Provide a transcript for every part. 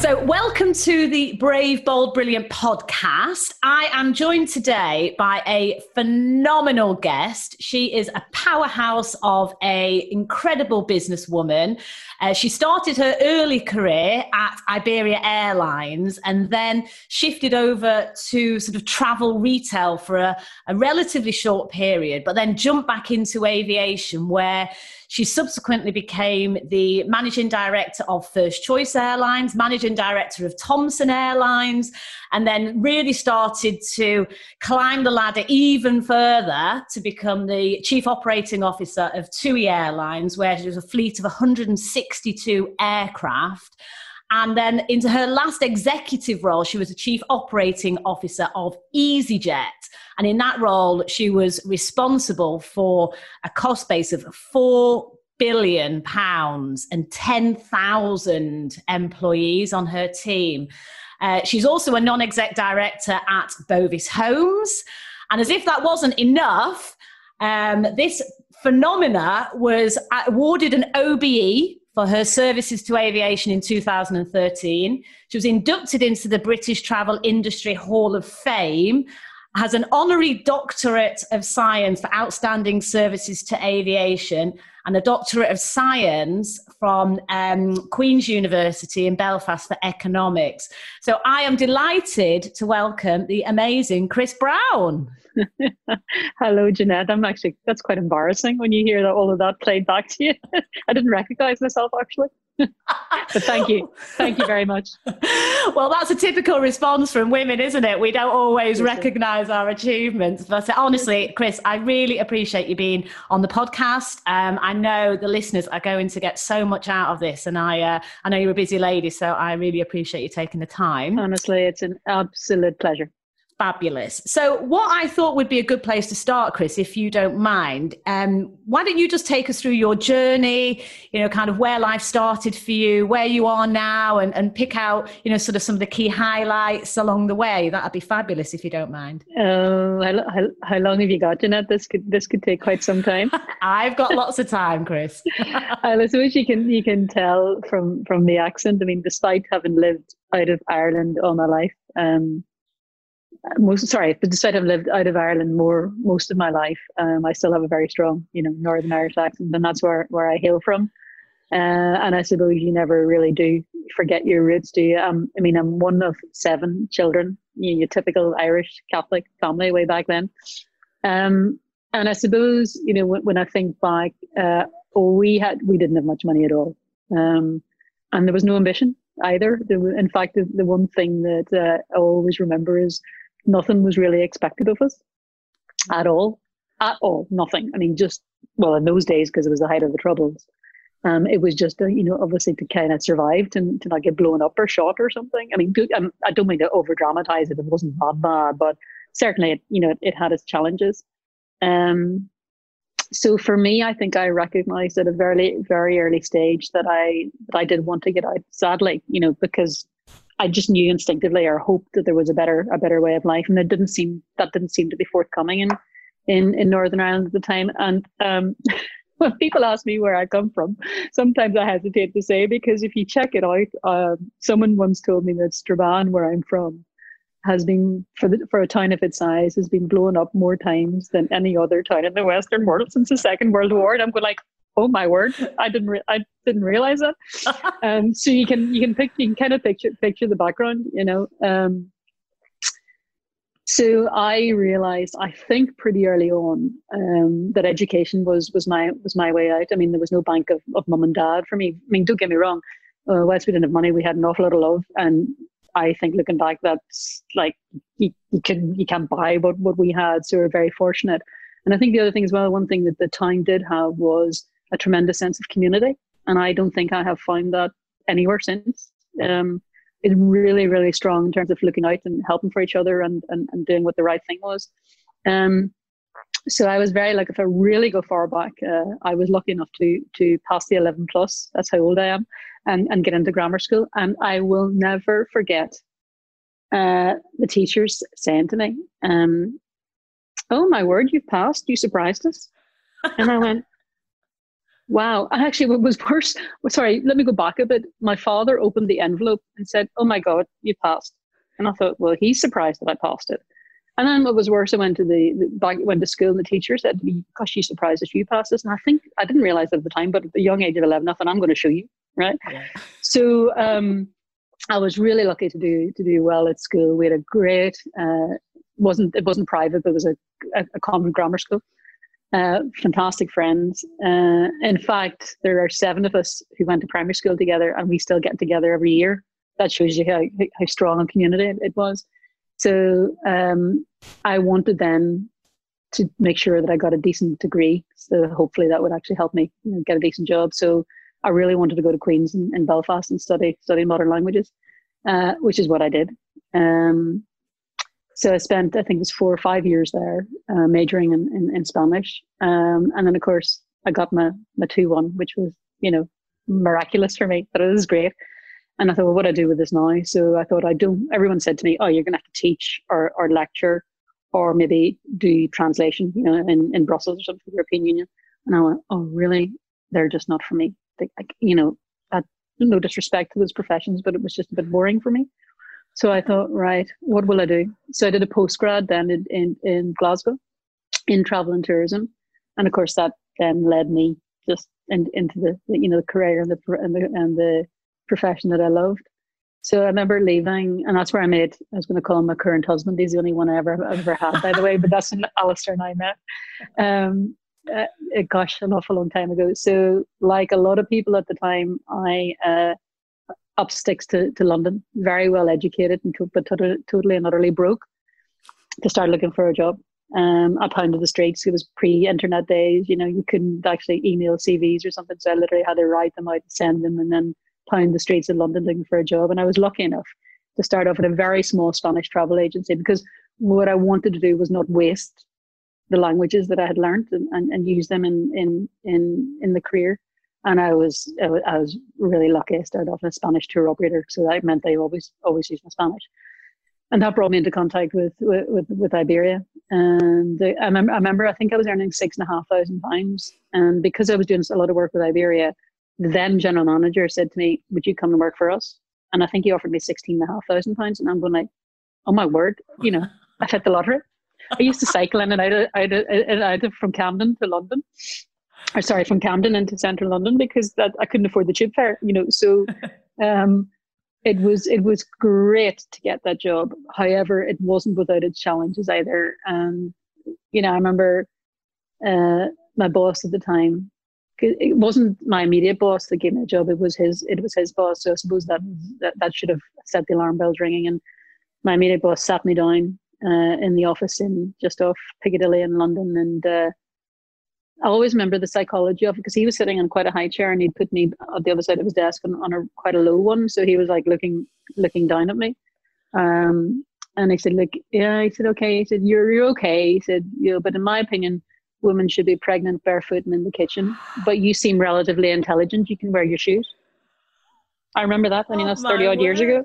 So, welcome to the Brave, Bold, Brilliant podcast. I am joined today by a phenomenal guest. She is a powerhouse of a incredible businesswoman. Uh, she started her early career at Iberia Airlines and then shifted over to sort of travel retail for a, a relatively short period, but then jumped back into aviation where she subsequently became the managing director of First Choice Airlines, managing director of Thomson Airlines, and then really started to climb the ladder even further to become the chief operating officer of TUI Airlines, where she was a fleet of 162 aircraft. And then into her last executive role, she was a chief operating officer of EasyJet. And in that role, she was responsible for a cost base of four billion pounds and 10,000 employees on her team. Uh, she's also a non exec director at Bovis Homes. And as if that wasn't enough, um, this phenomena was awarded an OBE for her services to aviation in 2013. She was inducted into the British Travel Industry Hall of Fame, has an honorary doctorate of science for outstanding services to aviation, and a doctorate of science from um, Queen's University in Belfast for economics. So I am delighted to welcome the amazing Chris Browne. Hello, Jeanette. I'm actually, that's quite embarrassing when you hear that all of that played back to you. I didn't recognize myself actually. but thank you. Thank you very much. well, that's a typical response from women, isn't it? We don't always recognize our achievements. But honestly, Chris, I really appreciate you being on the podcast. Um, I know the listeners are going to get so much out of this, and I, uh, I know you're a busy lady, so I really appreciate you taking the time. Honestly, it's an absolute pleasure. Fabulous. So, what I thought would be a good place to start, Chris, if you don't mind, um, why don't you just take us through your journey, you know, kind of where life started for you, where you are now, and, and pick out, you know, sort of some of the key highlights along the way. That'd be fabulous if you don't mind. Uh, how, how, how long have you got, Jeanette? This could this could take quite some time. I've got lots of time, Chris. I suppose you can you can tell from from the accent. I mean, despite having lived out of Ireland all my life. Um, most sorry, despite having lived out of Ireland more most of my life, um, I still have a very strong, you know, Northern Irish accent, and that's where where I hail from. Uh, and I suppose you never really do forget your roots, do you? Um, I mean, I'm one of seven children, you know, your typical Irish Catholic family way back then. Um, and I suppose you know when, when I think back, uh, oh, we had we didn't have much money at all, um, and there was no ambition either. In fact, the, the one thing that uh, I always remember is nothing was really expected of us at all. At all, nothing. I mean, just well, in those days because it was the height of the troubles. Um, it was just, you know, obviously to kind of survive, to, to not get blown up or shot or something. I mean, um, I don't mean to over dramatize it. It wasn't that bad, but certainly, it, you know, it, it had its challenges. Um, so for me, I think I recognized at a very, very early stage that I that I did want to get out. Sadly, you know, because I just knew instinctively or hoped that there was a better a better way of life, and it didn't seem that didn't seem to be forthcoming in in, in Northern Ireland at the time. And um, when people ask me where I come from, sometimes I hesitate to say because if you check it out, uh, someone once told me that Strabane, where I'm from, has been for the, for a town of its size has been blown up more times than any other town in the Western world since the Second World War. And I'm going like, oh my word. I didn't re- i didn't realize that. Um so you can you can pick you can kind of picture picture the background you know. Um so i realized i think pretty early on um that education was was my was my way out. I mean there was no bank of, of mum and dad for me. I mean don't get me wrong uh, whilst we didn't have money we had an awful lot of love. And I think looking back, that's like you, you can you can't buy what, what we had. So we're very fortunate. And I think the other thing as well, one thing that the town did have was a tremendous sense of community. And I don't think I have found that anywhere since. um, is really, really strong in terms of looking out and helping for each other and, and, and doing what the right thing was. Um, so I was very like, if I really go far back, uh, I was lucky enough to to pass the 11 plus. That's how old I am, and and get into grammar school. And I will never forget uh, the teachers saying to me, um, "Oh my word, you've passed! You surprised us." And I went, Wow. And actually, what was worse, sorry, let me go back a bit. My father opened the envelope and said, Oh my God, you passed. And I thought, well, he's surprised that I passed it. And then what was worse, I went to the, the back, went to school and the teacher said to me, Gosh, you surprised that you passed this. And I think I didn't realize at the time, but at the young age of 11, I thought, I'm going to show you. Right. Yeah. So um, I was really lucky to do to do well at school. We had a great, uh, wasn't it wasn't private, but it was a, a, a convent grammar school uh, fantastic friends. Uh, in fact, there are seven of us who went to primary school together, and we still get together every year. That shows you how, how strong a community it was. So um, I wanted then to make sure that I got a decent degree. So hopefully that would actually help me you know, get a decent job. So I really wanted to go to Queen's in, in Belfast and study study modern languages, uh, which is what I did. Um, so I spent, I think it was four or five years there, uh, majoring in, in, in Spanish. Um, and then, of course, I got my, my 2 1, which was, you know, miraculous for me, but it was great. And I thought, well, what do I do with this now? So I thought, I do. Everyone said to me, oh, you're going to have to teach or, or lecture or maybe do translation, you know, in, in Brussels or something European Union. And I went, oh, really? They're just not for me. They, you know, I, no disrespect to those professions, but it was just a bit boring for me. So I thought, right, what will I do? So I did a postgrad then in, in, in Glasgow in travel and tourism. And of course, that then led me just in, into the, you know the career and the, and the and the profession that I loved. So I remember leaving, and that's where I made. I was going to call him my current husband. He's the only one I ever I've ever had, by the way. But that's when Alistair and I met. Um, uh, gosh, an awful long time ago. So, like a lot of people at the time, I uh, up sticks to, to London, very well educated, and but totally, totally and utterly broke to start looking for a job. Um, I pounded the streets. It was pre-internet days. You know, you couldn't actually email CVs or something. So I literally had to write them out, and send them, and then pound the streets of London looking for a job. And I was lucky enough to start off at a very small Spanish travel agency because what I wanted to do was not waste the languages that I had learned and, and, and use them in, in in in the career and I was I was really lucky. I started off as a Spanish tour operator, so that meant I always always used my Spanish, and that brought me into contact with with with, Iberia. And I remember, I remember I think I was earning six and a half thousand pounds, and because I was doing a lot of work with Iberia, the then general manager said to me, "Would you come and work for us?" And I think he offered me sixteen and a half thousand pounds, and I'm going like, "Oh my word!" You know, I hit the lottery. I used to cycle in and out, of, out, of, out of from Camden to London or sorry, from Camden into central London because that I couldn't afford the tube fare, you know. So um, it was it was great to get that job. However, it wasn't without its challenges either. And you know, I remember uh, my boss at the time. It wasn't my immediate boss that gave me a job. It was his. It was his boss. So I suppose that that, that should have set the alarm bells ringing. And my immediate boss sat me down uh, in the office in just off Piccadilly in London, and uh, I always remember the psychology of it because he was sitting on quite a high chair and he'd put me at the other side of his desk on, on a quite a low one. So he was like looking looking down at me. Um, and he said, like, yeah, he said, okay. He said, you're, you're okay. He said, you know, but in my opinion, women should be pregnant barefoot and in the kitchen. But you seem relatively intelligent. You can wear your shoes. I remember that. I mean, that's 30 odd years ago.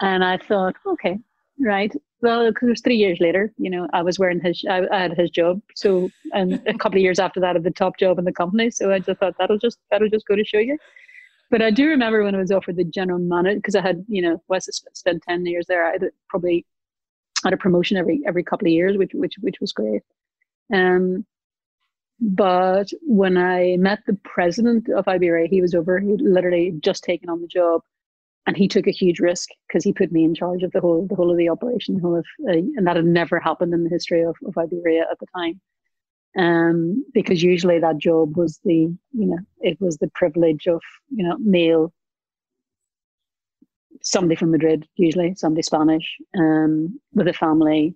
And I thought, okay, right well, it was three years later, you know, I was wearing his, I, I, had his job. So, and a couple of years after that, had the top job in the company. So I just thought that'll just, that'll just go to show you. But I do remember when I was offered the general manager, because I had, you know, West spent 10 years there. I probably had a promotion every, every couple of years, which, which, which was great. Um, but when I met the president of Iberia, he was over, he literally just taken on the job and he took a huge risk because he put me in charge of the whole the whole of the operation, the whole of, uh, and that had never happened in the history of, of Iberia at the time. Um, because usually that job was the you know it was the privilege of you know male somebody from Madrid, usually somebody Spanish, um, with a family,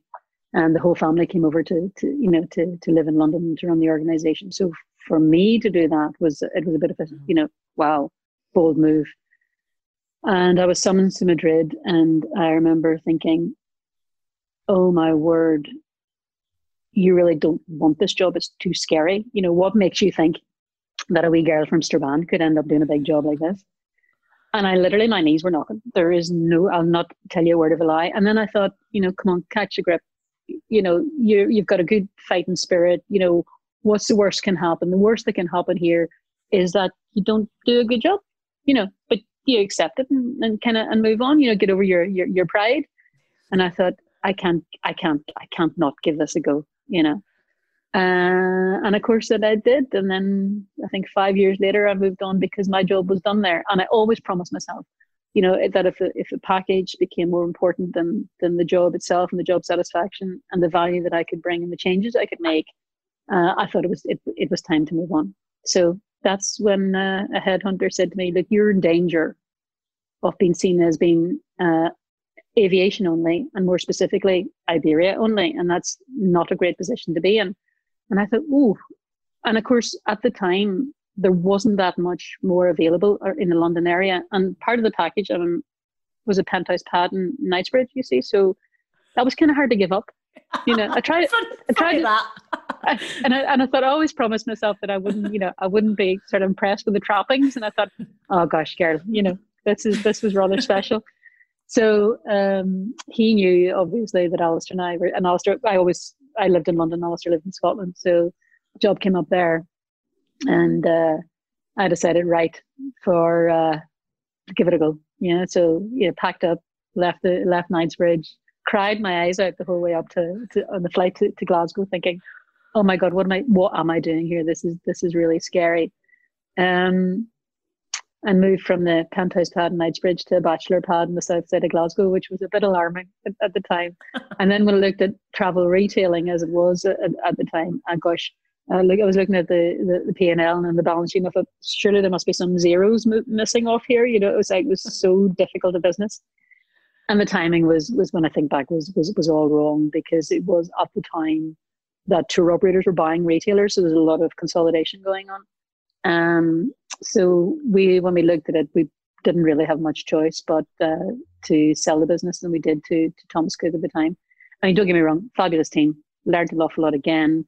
and the whole family came over to, to you know to to live in London to run the organization. So for me to do that was it was a bit of a you know wow bold move And I was summoned to Madrid, and I remember thinking, oh my word, you really don't want this job. It's too scary. You know, what makes you think that a wee girl from Strabane could end up doing a big job like this? And I literally, my knees were knocking. There is no, I'll not tell you a word of a lie. And then I thought, you know, come on, catch a grip. You know, you you've got a good fighting spirit. You know, what's the worst can happen? The worst that can happen here is that you don't do a good job. You know, but you accept it and, and kind of and move on. You know, get over your, your your pride. And I thought, I can't, I can't, I can't not give this a go. You know, uh, and of course that I did. And then I think five years later, I moved on because my job was done there. And I always promised myself, you know, that if the, if the package became more important than than the job itself and the job satisfaction and the value that I could bring and the changes I could make, uh, I thought it was it, it was time to move on. So that's when uh, a headhunter said to me, "Look, you're in danger of being seen as being uh, aviation only, and more specifically Iberia only, and that's not a great position to be in." And I thought, "Ooh," and of course at the time there wasn't that much more available uh, in the London area, and part of the package um, was a penthouse pad in Knightsbridge. You see, so that was kind of hard to give up. You know, I tried. I tried that. I, and I, and I thought I always promised myself that I wouldn't, you know, I wouldn't be sort of impressed with the trappings. And I thought, oh gosh, girl, you know, this is this was rather special. So um, he knew obviously that Alistair and I were, and Alistair, I always, I lived in London, Alistair lived in Scotland. So job came up there and uh, I decided right for, uh, give it a go. Know, so, you know, packed up, left the, left Knightsbridge, cried my eyes out the whole way up to, to on the flight to, to Glasgow thinking, oh my God, what am I, what am I doing here? This is, this is really scary. Um, and moved from the penthouse pad in Knightsbridge to a bachelor pad in the south side of Glasgow, which was a bit alarming at, at the time. and then when I looked at travel retailing as it was at, at the time, and gosh, uh, look, I was looking at the, the, the P&L and the balance sheet. and I thought, surely there must be some zeros m- missing off here. You know, it was like, it was so difficult a business. And the timing was, was when I think back was, was, was all wrong because it was at the time that tour operators were buying retailers. So there's a lot of consolidation going on. Um, so we, when we looked at it, we didn't really have much choice but uh, to sell the business, and we did to, to Thomas Cook at the time. I mean, don't get me wrong, fabulous team, learned an awful lot again.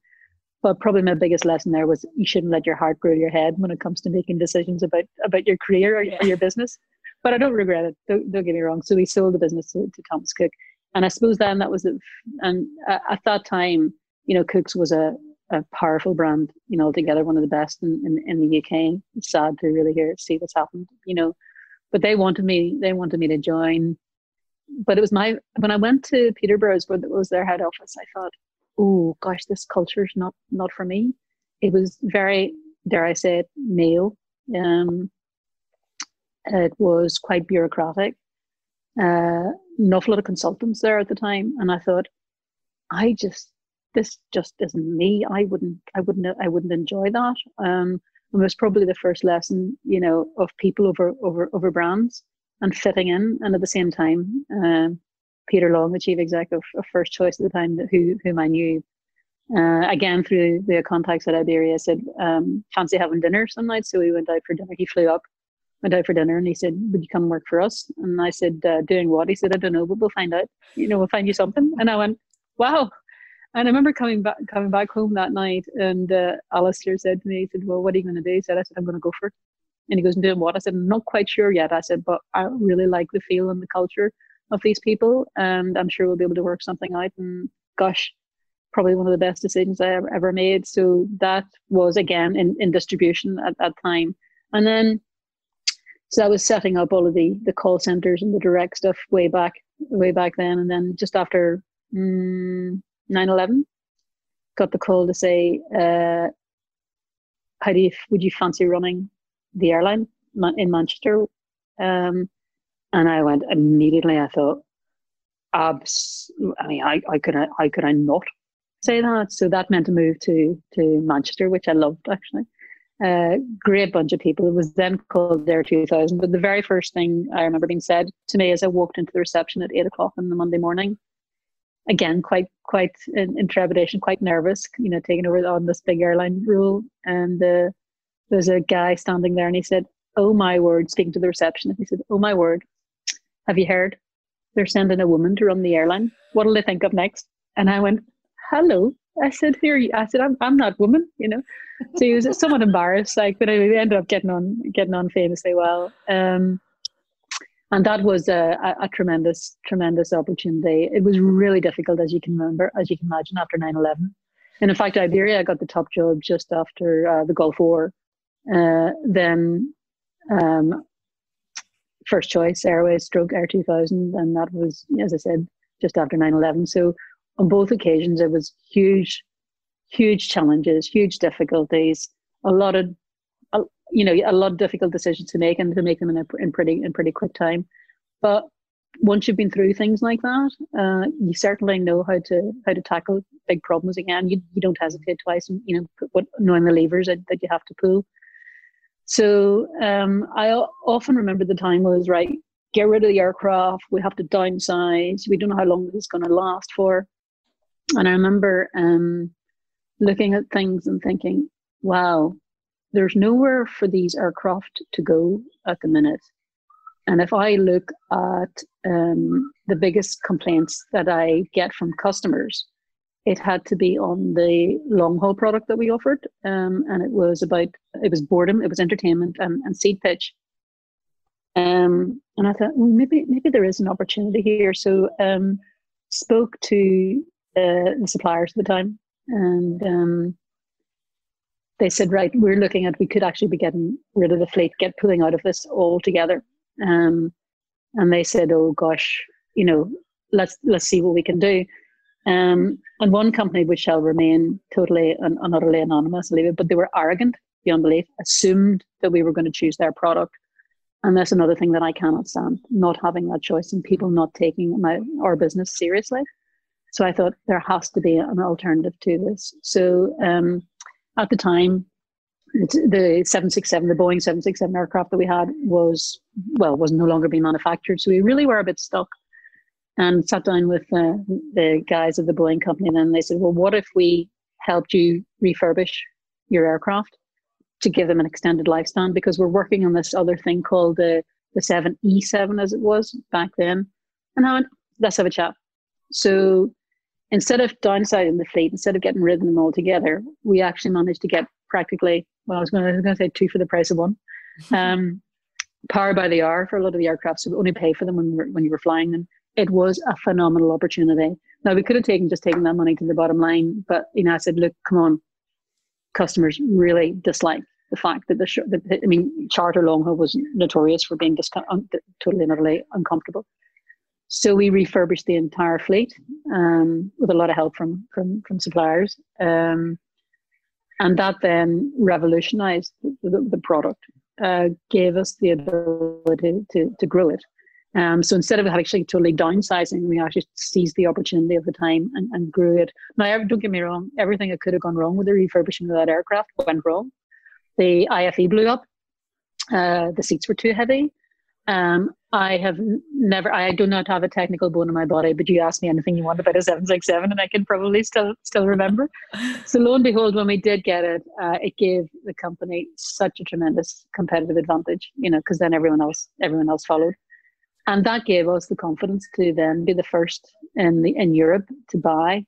But probably my biggest lesson there was you shouldn't let your heart grow your head when it comes to making decisions about about your career or, yeah. or your business. But I don't regret it. Don't, don't, get me wrong. So we sold the business to, to Thomas Cook, and I suppose then that was, the, and at that time, you know, Cooks was a a powerful brand, you know, altogether one of the best in, in, in the UK. It's sad to really hear see what's happened, you know. But they wanted me they wanted me to join. But it was my when I went to Peterborough's where was their head office, I thought, oh gosh, this culture is not not for me. It was very, dare I say it, male. Um, it was quite bureaucratic. Uh, an awful lot of consultants there at the time, and I thought, I just this just isn't me. I wouldn't, I wouldn't, I wouldn't enjoy that. Um, and it was probably the first lesson, you know, of people over over over brands and fitting in. And at the same time, um, Peter Long, the chief executive of First Choice at the time, who whom I knew, uh, again through the contacts at Iberia, said, um, "Fancy having dinner some night?" So we went out for dinner. He flew up, went out for dinner, and he said, "Would you come work for us?" And I said, uh, "Doing what?" He said, "I don't know, but we'll find out. You know, we'll find you something." And I went, "Wow." And I remember coming back coming back home that night, and uh, Alistair said to me, he said, "Well, what are you going to do?" He said, "I said I'm going to go for it." And he goes, "And doing what?" I said, "I'm not quite sure yet." I said, "But I really like the feel and the culture of these people, and I'm sure we'll be able to work something out." And gosh, probably one of the best decisions I ever, ever made. So that was again in, in distribution at that time, and then so I was setting up all of the the call centers and the direct stuff way back way back then, and then just after. Mm, 9-11 got the call to say uh, how do you would you fancy running the airline in manchester um, and i went immediately i thought abs i mean i, I could I could i not say that so that meant a move to to manchester which i loved actually uh, great bunch of people. It was then called Air 2000. But the very first thing I remember being said to me as I walked into the reception at eight o'clock on the Monday morning again quite quite in, in, trepidation quite nervous you know taking over on this big airline rule and uh, there's a guy standing there and he said "Oh my word!" Speaking to the receptionist, he said, "Oh my word, have you heard? They're sending a woman to run the airline. What'll they think of next?" And I went, "Hello." I said, "Here." I said, "I'm I'm not woman," you know. So he was somewhat embarrassed, like, but we ended up getting on getting on famously well. Um, and that was a, a, a, tremendous, tremendous opportunity. It was really difficult, as you can remember, as you can imagine, after 9 11. And in fact, Iberia got the top job just after uh, the Gulf War. Uh, then um, First Choice Airways stroke Air 2000, and that was, as I said, just after 9 11. So on both occasions, it was huge, huge challenges, huge difficulties, a lot of you know a lot of difficult decisions to make and to make them in a in pretty in pretty quick time. But once you've been through things like that uh, you certainly know how to how to tackle big problems again. You, you don't hesitate twice and you know what knowing the levers that, that you have to pull. So um, i often remember the time was right get rid of the aircraft. We have to downsize. We don't know how long this is going to last for. And i remember um, looking at things and thinking wow there's nowhere for these aircraft to go at the minute. And if I look at um, the biggest complaints that I get from customers, it had to be on the long haul product that we offered. Um, and it was about, it was boredom, it was entertainment and, and seat pitch. Um, and I thought, well, maybe, maybe there is an opportunity here. So um, spoke to uh, the suppliers at the time and um, they said, right, we're looking at we could actually be getting rid of the fleet, get pulling out of this altogether. Um, and they said, oh gosh, you know, let's let's see what we can do. Um, and one company, which shall remain totally and, and utterly anonymous, but they were arrogant beyond belief, assumed that we were going to choose their product. And that's another thing that I cannot stand, not having that choice and people not taking my our business seriously. So I thought there has to be an alternative to this. So um, at the time, the 767, the Boeing 767 aircraft that we had was, well, was no longer being manufactured. So we really were a bit stuck and sat down with uh, the guys of the Boeing company. And then they said, well, what if we helped you refurbish your aircraft to give them an extended lifespan? Because we're working on this other thing called the, the 7E7 as it was back then. And I went, let's have a chat. So instead of downsizing the fleet, instead of getting rid of them all together, we actually managed to get practically, well, I was going to, say two for the price of one. Um, power by the hour for a lot of the aircraft, so we only pay for them when, when you were flying them. It was a phenomenal opportunity. Now, we could have taken just taken that money to the bottom line, but, you know, I said, look, come on, customers really dislike the fact that the, the I mean, charter long haul was notorious for being discount, un, totally and utterly uncomfortable. So we refurbished the entire fleet um, with a lot of help from from from suppliers, um, and that then revolutionised the, the product, uh, gave us the ability to to grow it. Um, so instead of actually totally downsizing, we actually seized the opportunity of the time and, and grew it. Now, don't get me wrong, everything that could have gone wrong with the refurbishing of that aircraft went wrong. The IFE blew up. Uh, the seats were too heavy. Um, I have never, I do not have a technical bone in my body, but you ask me anything you want about a 767 and I can probably still, still remember. so lo and behold, when we did get it, uh, it gave the company such a tremendous competitive advantage, you know, because then everyone else, everyone else followed. And that gave us the confidence to then be the first in the, in Europe to buy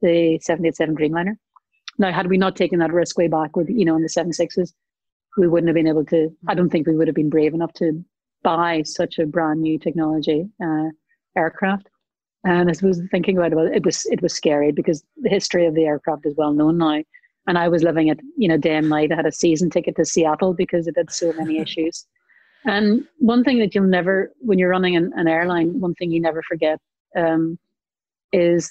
the 787 Dreamliner. Now, had we not taken that risk way back with, you know, in the 76s, we wouldn't have been able to, I don't think we would have been brave enough to buy such a brand new technology uh, aircraft. And I suppose thinking about it, it was it was scary because the history of the aircraft is well known now. And I was living it, you know, day and night. I had a season ticket to Seattle because it had so many issues. And one thing that you'll never, when you're running an, an airline, one thing you never forget um, is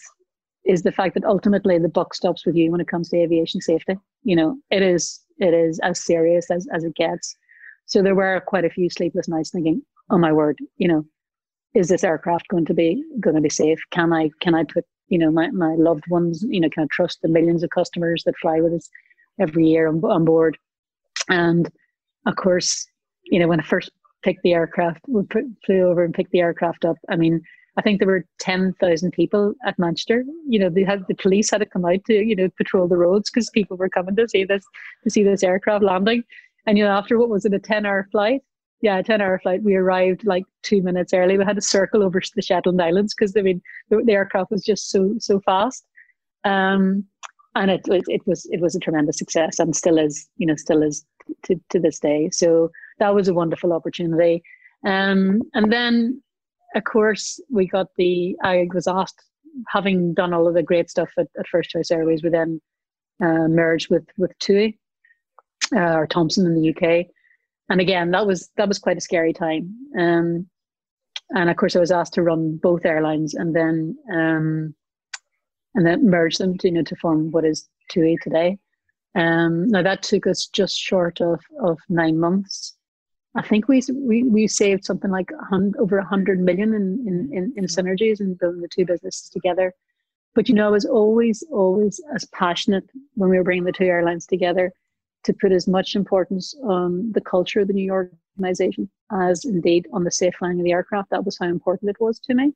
is the fact that ultimately the buck stops with you when it comes to aviation safety. You know, it is it is as serious as, as it gets. So there were quite a few sleepless nights thinking, oh my word, you know, is this aircraft going to be going to be safe? Can I can I put you know my, my loved ones you know can I trust the millions of customers that fly with us every year on, on board? And of course, you know when I first picked the aircraft, we put, flew over and picked the aircraft up. I mean, I think there were ten thousand people at Manchester. You know, they had the police had to come out to you know patrol the roads because people were coming to see this to see this aircraft landing And you know, after what was it, a ten hour flight? Yeah, a ten hour flight. We arrived like two minutes early. We had to circle over the Shetland Islands because I mean the, the, aircraft was just so so fast. Um, and it, it, it was it was a tremendous success and still is you know still is to, to this day. So that was a wonderful opportunity. Um, and then of course we got the I was asked having done all of the great stuff at, at First Choice Airways, we then uh, merged with with TUI uh, or Thomson in the UK, and again that was that was quite a scary time. Um, and of course, I was asked to run both airlines, and then um, and then merge them to you know to form what is TUI today. Um, now that took us just short of of nine months. I think we we, we saved something like over a hundred million in, in, in, in synergies and building the two businesses together. But you know, I was always always as passionate when we were bringing the two airlines together to put as much importance on the culture of the new organization as indeed on the safe flying of the aircraft. That was how important it was to me.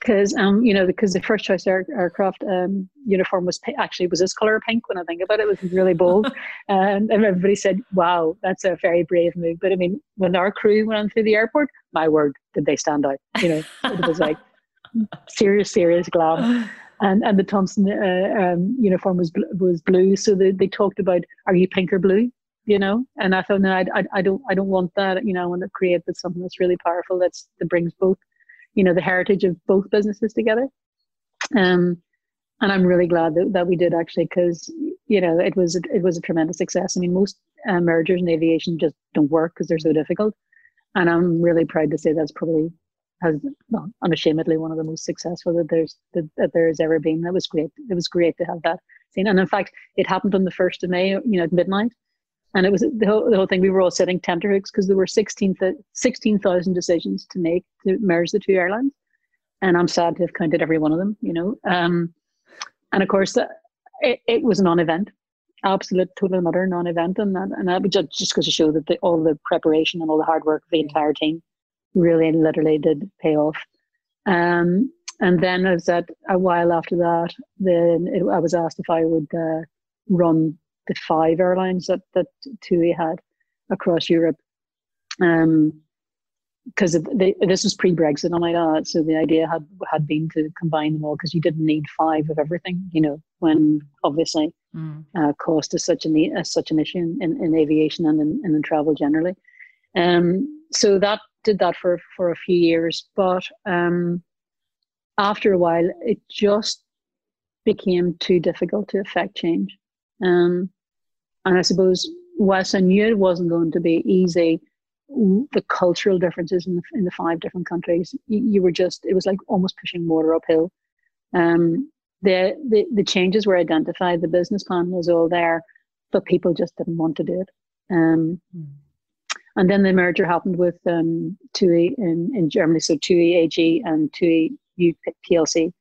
Because um you know because the first choice air, aircraft um uniform was actually was this color pink when I think about it, it was really bold. And, and everybody said wow that's a very brave move. But I mean when our crew went on through the airport my word did they stand out you know? It was like serious serious glam and and the Thomson uh, um, uniform was was blue. So they, they talked about are you pink or blue? You know? And I thought no I, I, I don't I don't want that. You know I want to create something that's really powerful that's that brings both you know the heritage of both businesses together. Um and i'm really glad that, that we did actually because you know it was it was a tremendous success. I mean most uh, mergers in aviation just don't work because they're so difficult. And i'm really proud to say that's probably has well, unashamedly one of the most successful that there's that, that there's ever been that was great it was great to have that scene and in fact it happened on the 1st of may you know at midnight and it was the whole, the whole thing. We were all sitting tenterhooks because there were 16,000 16, decisions to make to merge the two airlines. And I'm sad to have counted every one of them, you know. Um, and of course, uh, it, it was a non event, absolute, total and utter non event. And that, and that just, just goes to show that the, all the preparation and all the hard work of the entire team really literally did pay off. Um, and then as that a while after that, then it, I was asked if I would uh, run the five airlines that that TUI had across Europe. Um, because this was pre-Brexit, I might add. So the idea had had been to combine them all because you didn't need five of everything. You know, when obviously mm. uh, cost is such an uh, such an issue in, in, in aviation and in, and in travel generally. Um, so that did that for for a few years, but um, after a while, it just became too difficult to affect change. Um, and I suppose whilst I knew it wasn't going to be easy, the cultural differences in the, in the five different countries, you, you were just, it was like almost pushing water uphill. Um, the, the, the changes were identified, the business plan was all there, but people just didn't want to do it. Um, mm. And then the merger happened with um, TUI in, in Germany. So TUI AG and TUI PLC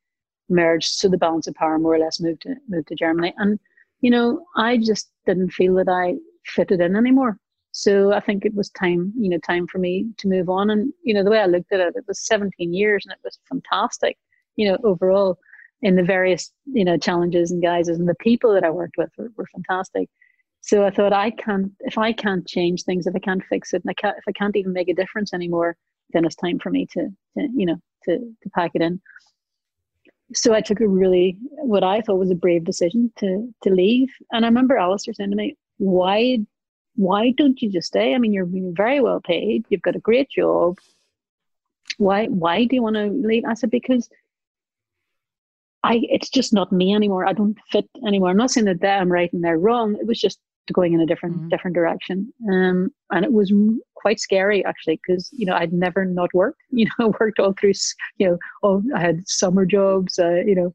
merged. So the balance of power more or less moved to, moved to Germany. And you know, I just didn't feel that I fitted in anymore. So I think it was time, you know, time for me to move on. And, you know, the way I looked at it, it was 17 years and it was fantastic, you know, overall in the various, you know, challenges and guises and the people that I worked with were, were fantastic. So I thought I can't, if I can't change things, if I can't fix it, and I can't, if I can't even make a difference anymore, then it's time for me to, to you know, to, to pack it in so I took a really what I thought was a brave decision to to leave. And I remember Alistair saying to me, "Why, why don't you just stay? I mean, you're very well paid. You've got a great job. Why, why do you want to leave?" I said, "Because." I, it's just not me anymore. I don't fit anymore. I'm not saying that I'm right and they're wrong. It was just going in a different mm-hmm. different direction. Um, and it was quite scary actually because you know I'd never not worked. You know, worked all through. You know, all I had summer jobs. Uh, you know,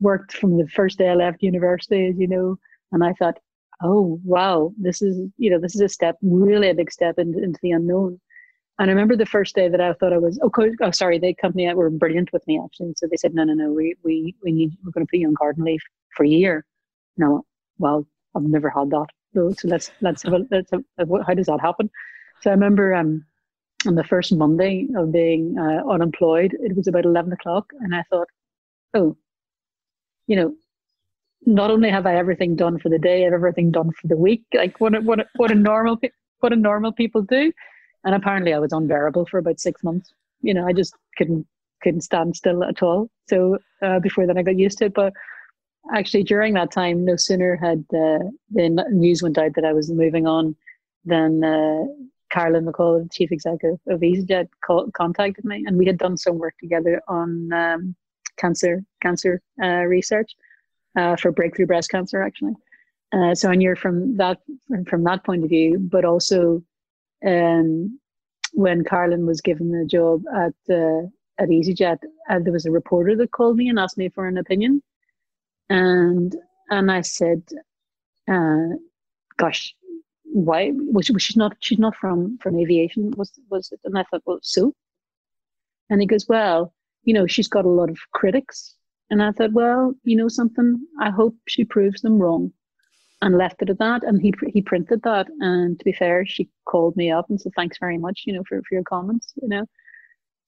worked from the first day I left university. You know, and I thought, oh wow, this is you know this is a step, really a big step into, into the unknown. And I remember the first day that I thought I was oh, oh sorry, the company were brilliant with me actually. So they said no no no we we we need we're going to put you on garden leave for a year. No, well I've never had that. So, so let's let's have a, let's have, how does that happen? So I remember um, on the first Monday of being uh, unemployed, it was about eleven o'clock, and I thought, oh, you know, not only have I everything done for the day, I have everything done for the week. Like what a, what a, what a normal what a normal people do. And apparently, I was unbearable for about six months. You know, I just couldn't couldn't stand still at all. So uh, before then, I got used to it. But actually, during that time, no sooner had uh, the news went out that I was moving on than uh, Carolyn McCall, the chief executive of EasyJet, contacted me, and we had done some work together on um, cancer cancer uh, research uh, for breakthrough breast cancer, actually. Uh, so I knew from that from that point of view, but also um, when Carolyn was given the job at uh, at EasyJet, there was a reporter that called me and asked me for an opinion, and and I said, uh, "Gosh, why was she, she's not she's not from from aviation was was it?" And I thought, "Well, so." And he goes, "Well, you know, she's got a lot of critics." And I thought, "Well, you know something? I hope she proves them wrong." and left it at that. And he he printed that. And to be fair, she called me up and said, "Thanks very much, you know, for for your comments." You know.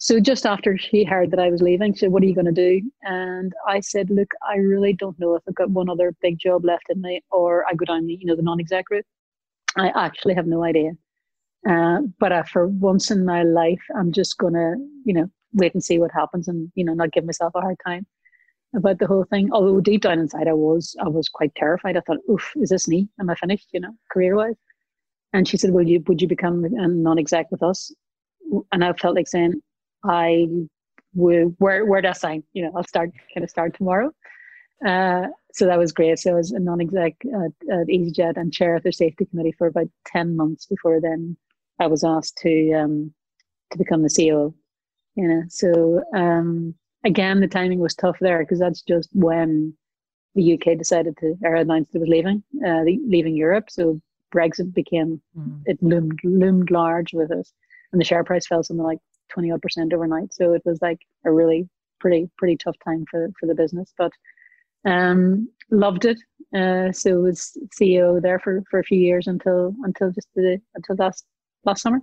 So just after she heard that I was leaving, she said, "What are you going to do?" And I said, "Look, I really don't know if I've got one other big job left in me, or I go down the you know the non-exec route. I actually have no idea. Uh, but uh, for once in my life, I'm just going to you know wait and see what happens, and you know not give myself a hard time." about the whole thing. Although deep down inside, I was I was quite terrified. I thought, "Oof, is this me? Am I finished? You know, career wise?" And she said, "Will you would you become a non-exec with us?" And I felt like saying, "I would. Where where does I? You know, I'll start kind of start tomorrow." Uh, so that was great. So I was a non-exec at, at EasyJet and chair of the safety committee for about ten months before then I was asked to um, to become the CEO. You know, so um, again, the timing was tough there because that's just when the UK decided to or announced it was leaving, uh, leaving Europe. So Brexit became mm. it loomed loomed large with us, and the share price fell something like twenty odd percent overnight. So it was like a really pretty pretty tough time for for the business, but um, loved it. Uh, so was CEO there for for a few years until until just the until last last summer,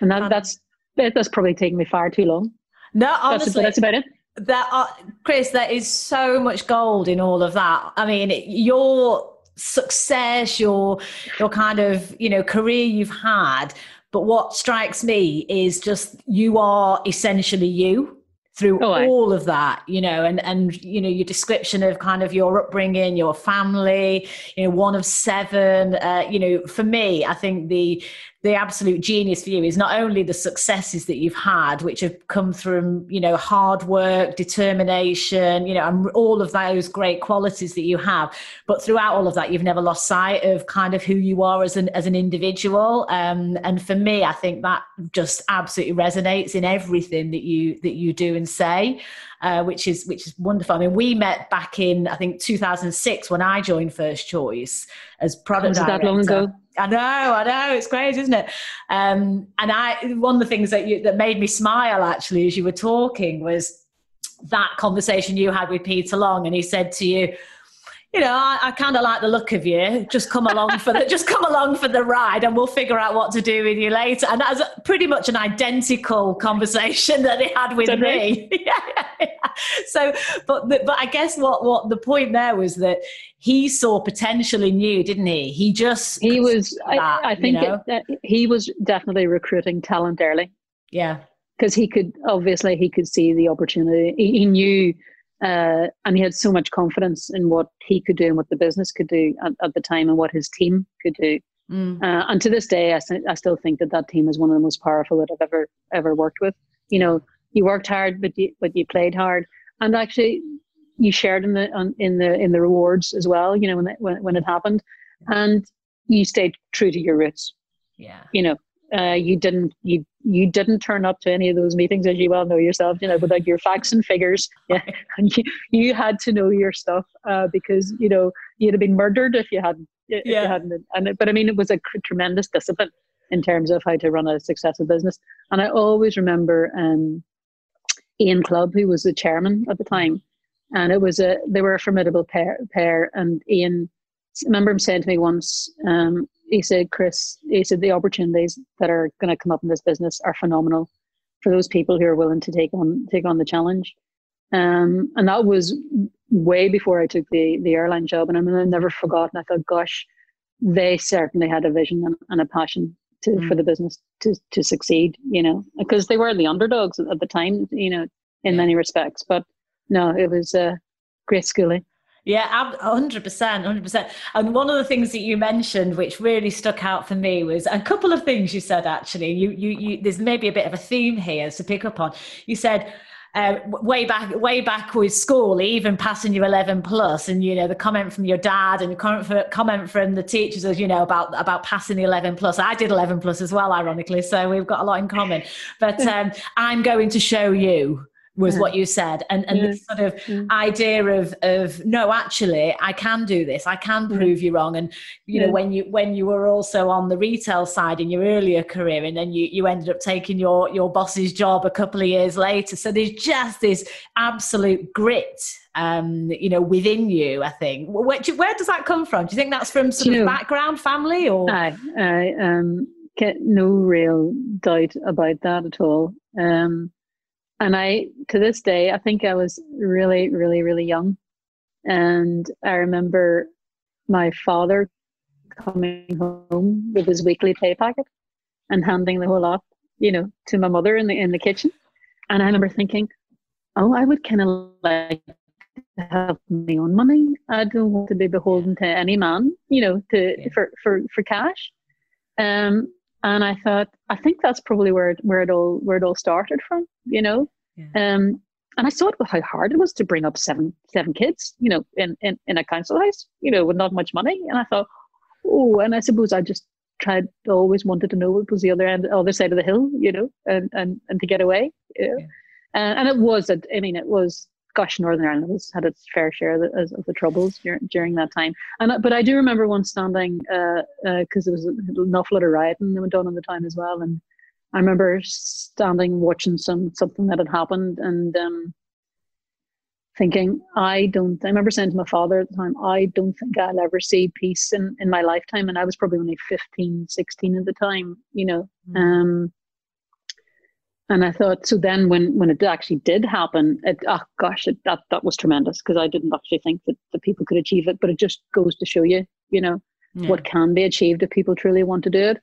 and that um, that's that's probably taken me far too long. No, honestly, that's, that's about it. That uh, Chris, there is so much gold in all of that. I mean, your success, your your kind of you know career you've had, but what strikes me is just you are essentially you through oh, all of that you know and and you know your description of kind of your upbringing your family you know one of seven uh, you know for me i think the the absolute genius for you is not only the successes that you've had, which have come from, you know, hard work, determination, you know, and all of those great qualities that you have, but throughout all of that, you've never lost sight of kind of who you are as an as an individual. Um, and for me, I think that just absolutely resonates in everything that you that you do and say. Uh, which is which is wonderful. I mean, we met back in I think 2006 when I joined First Choice as product director. that long ago? I know, I know, it's crazy, isn't it? Um, and I, one of the things that you, that made me smile actually as you were talking was that conversation you had with Peter Long, and he said to you, you know, I, I kind of like the look of you. Just come along for the just come along for the ride, and we'll figure out what to do with you later. And that's pretty much an identical conversation that they had with me. yeah, yeah, So, but but I guess what what the point there was that he saw potential in you, didn't he? He just he was. That, I, I, think you know? it, he was definitely recruiting talent early. Yeah, because he could obviously he could see the opportunity. He, he knew uh, and he had so much confidence in what he could do and what the business could do at, at the time and what his team could do. Mm. Uh, and to this day, I, I still think that that team is one of the most powerful that I've ever ever worked with. You know, you worked hard, but you but you played hard, and actually, you shared in the in the in the rewards as well. You know, when it, when when it happened, and you stayed true to your roots. Yeah. You know, uh, you didn't you you didn't turn up to any of those meetings as you well know yourself you know with like your facts and figures. Yeah. And you, you had to know your stuff uh, because you know you'd have been murdered if you hadn't if yeah. you hadn't and it, but i mean it was a tremendous discipline in terms of how to run a successful business. And i always remember um, ian clubb who was the chairman at the time and it was a they were a formidable pair pair and ian I remember him saying to me once um, he said, Chris, he said the opportunities that are going to come up in this business are phenomenal for those people who are willing to take on take on the challenge. Um, and that was way before I took the the airline job, and I've never forgotten. I thought, gosh, they certainly had a vision and, and a passion to mm. for the business to to succeed. You know, because they were the underdogs at the time. You know, in yeah. many respects, but no, it was uh, great schooling. Yeah, hundred percent, hundred percent. And one of the things that you mentioned, which really stuck out for me, was a couple of things you said. Actually, you, you, you there's maybe a bit of a theme here to pick up on. You said uh, way back way back with school, even passing your 11 plus, and you know the comment from your dad and the comment, comment from the teachers, as you know about about passing the 11 plus. I did 11 plus as well, ironically, so we've got a lot in common. But um, I'm going to show you was yeah. what you said. And and yeah. this sort of yeah. idea of of no actually i can do this. I can prove you wrong. And you know when you when you were also on the retail side in your earlier career and then you you ended up taking your your boss's job a couple of years later. So there's just this absolute grit um you know within you i think. Where, where does that come from? Do you think that's from sort of background family or? I i um get no real doubt about that at all. Um and I, to this day, I think I was really, really, really young. And I remember my father coming home with his weekly pay packet and handing the whole lot, you know, to my mother in the in the kitchen. And I remember thinking, oh, I would kind of like to have my own money. I don't want to be beholden to any man, you know, to yeah. for, for for cash. Um, and I thought, I think that's probably where it, where it all where it all started from, you know. Yeah. Um, and I saw how hard it was to bring up seven seven kids, you know, in, in, in a council house, you know, with not much money. And I thought, oh, and I suppose I just tried always wanted to know what was the other end other side of the hill, you know, and and, and to get away. You know? yeah. and, and it was a, I mean, it was gosh, Northern Ireland has had its fair share of the, of the troubles during, during that time. And but I do remember once standing because uh, uh, there was an awful lot of rioting that went on at the time as well, and I remember standing watching some something that had happened and um, thinking, I don't. I remember saying to my father at the time, I don't think I'll ever see peace in in my lifetime. And I was probably only 15, 16 at the time, you know. Mm. Um, and I thought, so then when when it actually did happen, it, oh gosh, it, that that was tremendous because I didn't actually think that the people could achieve it. But it just goes to show you, you know, yeah. what can be achieved if people truly want to do it.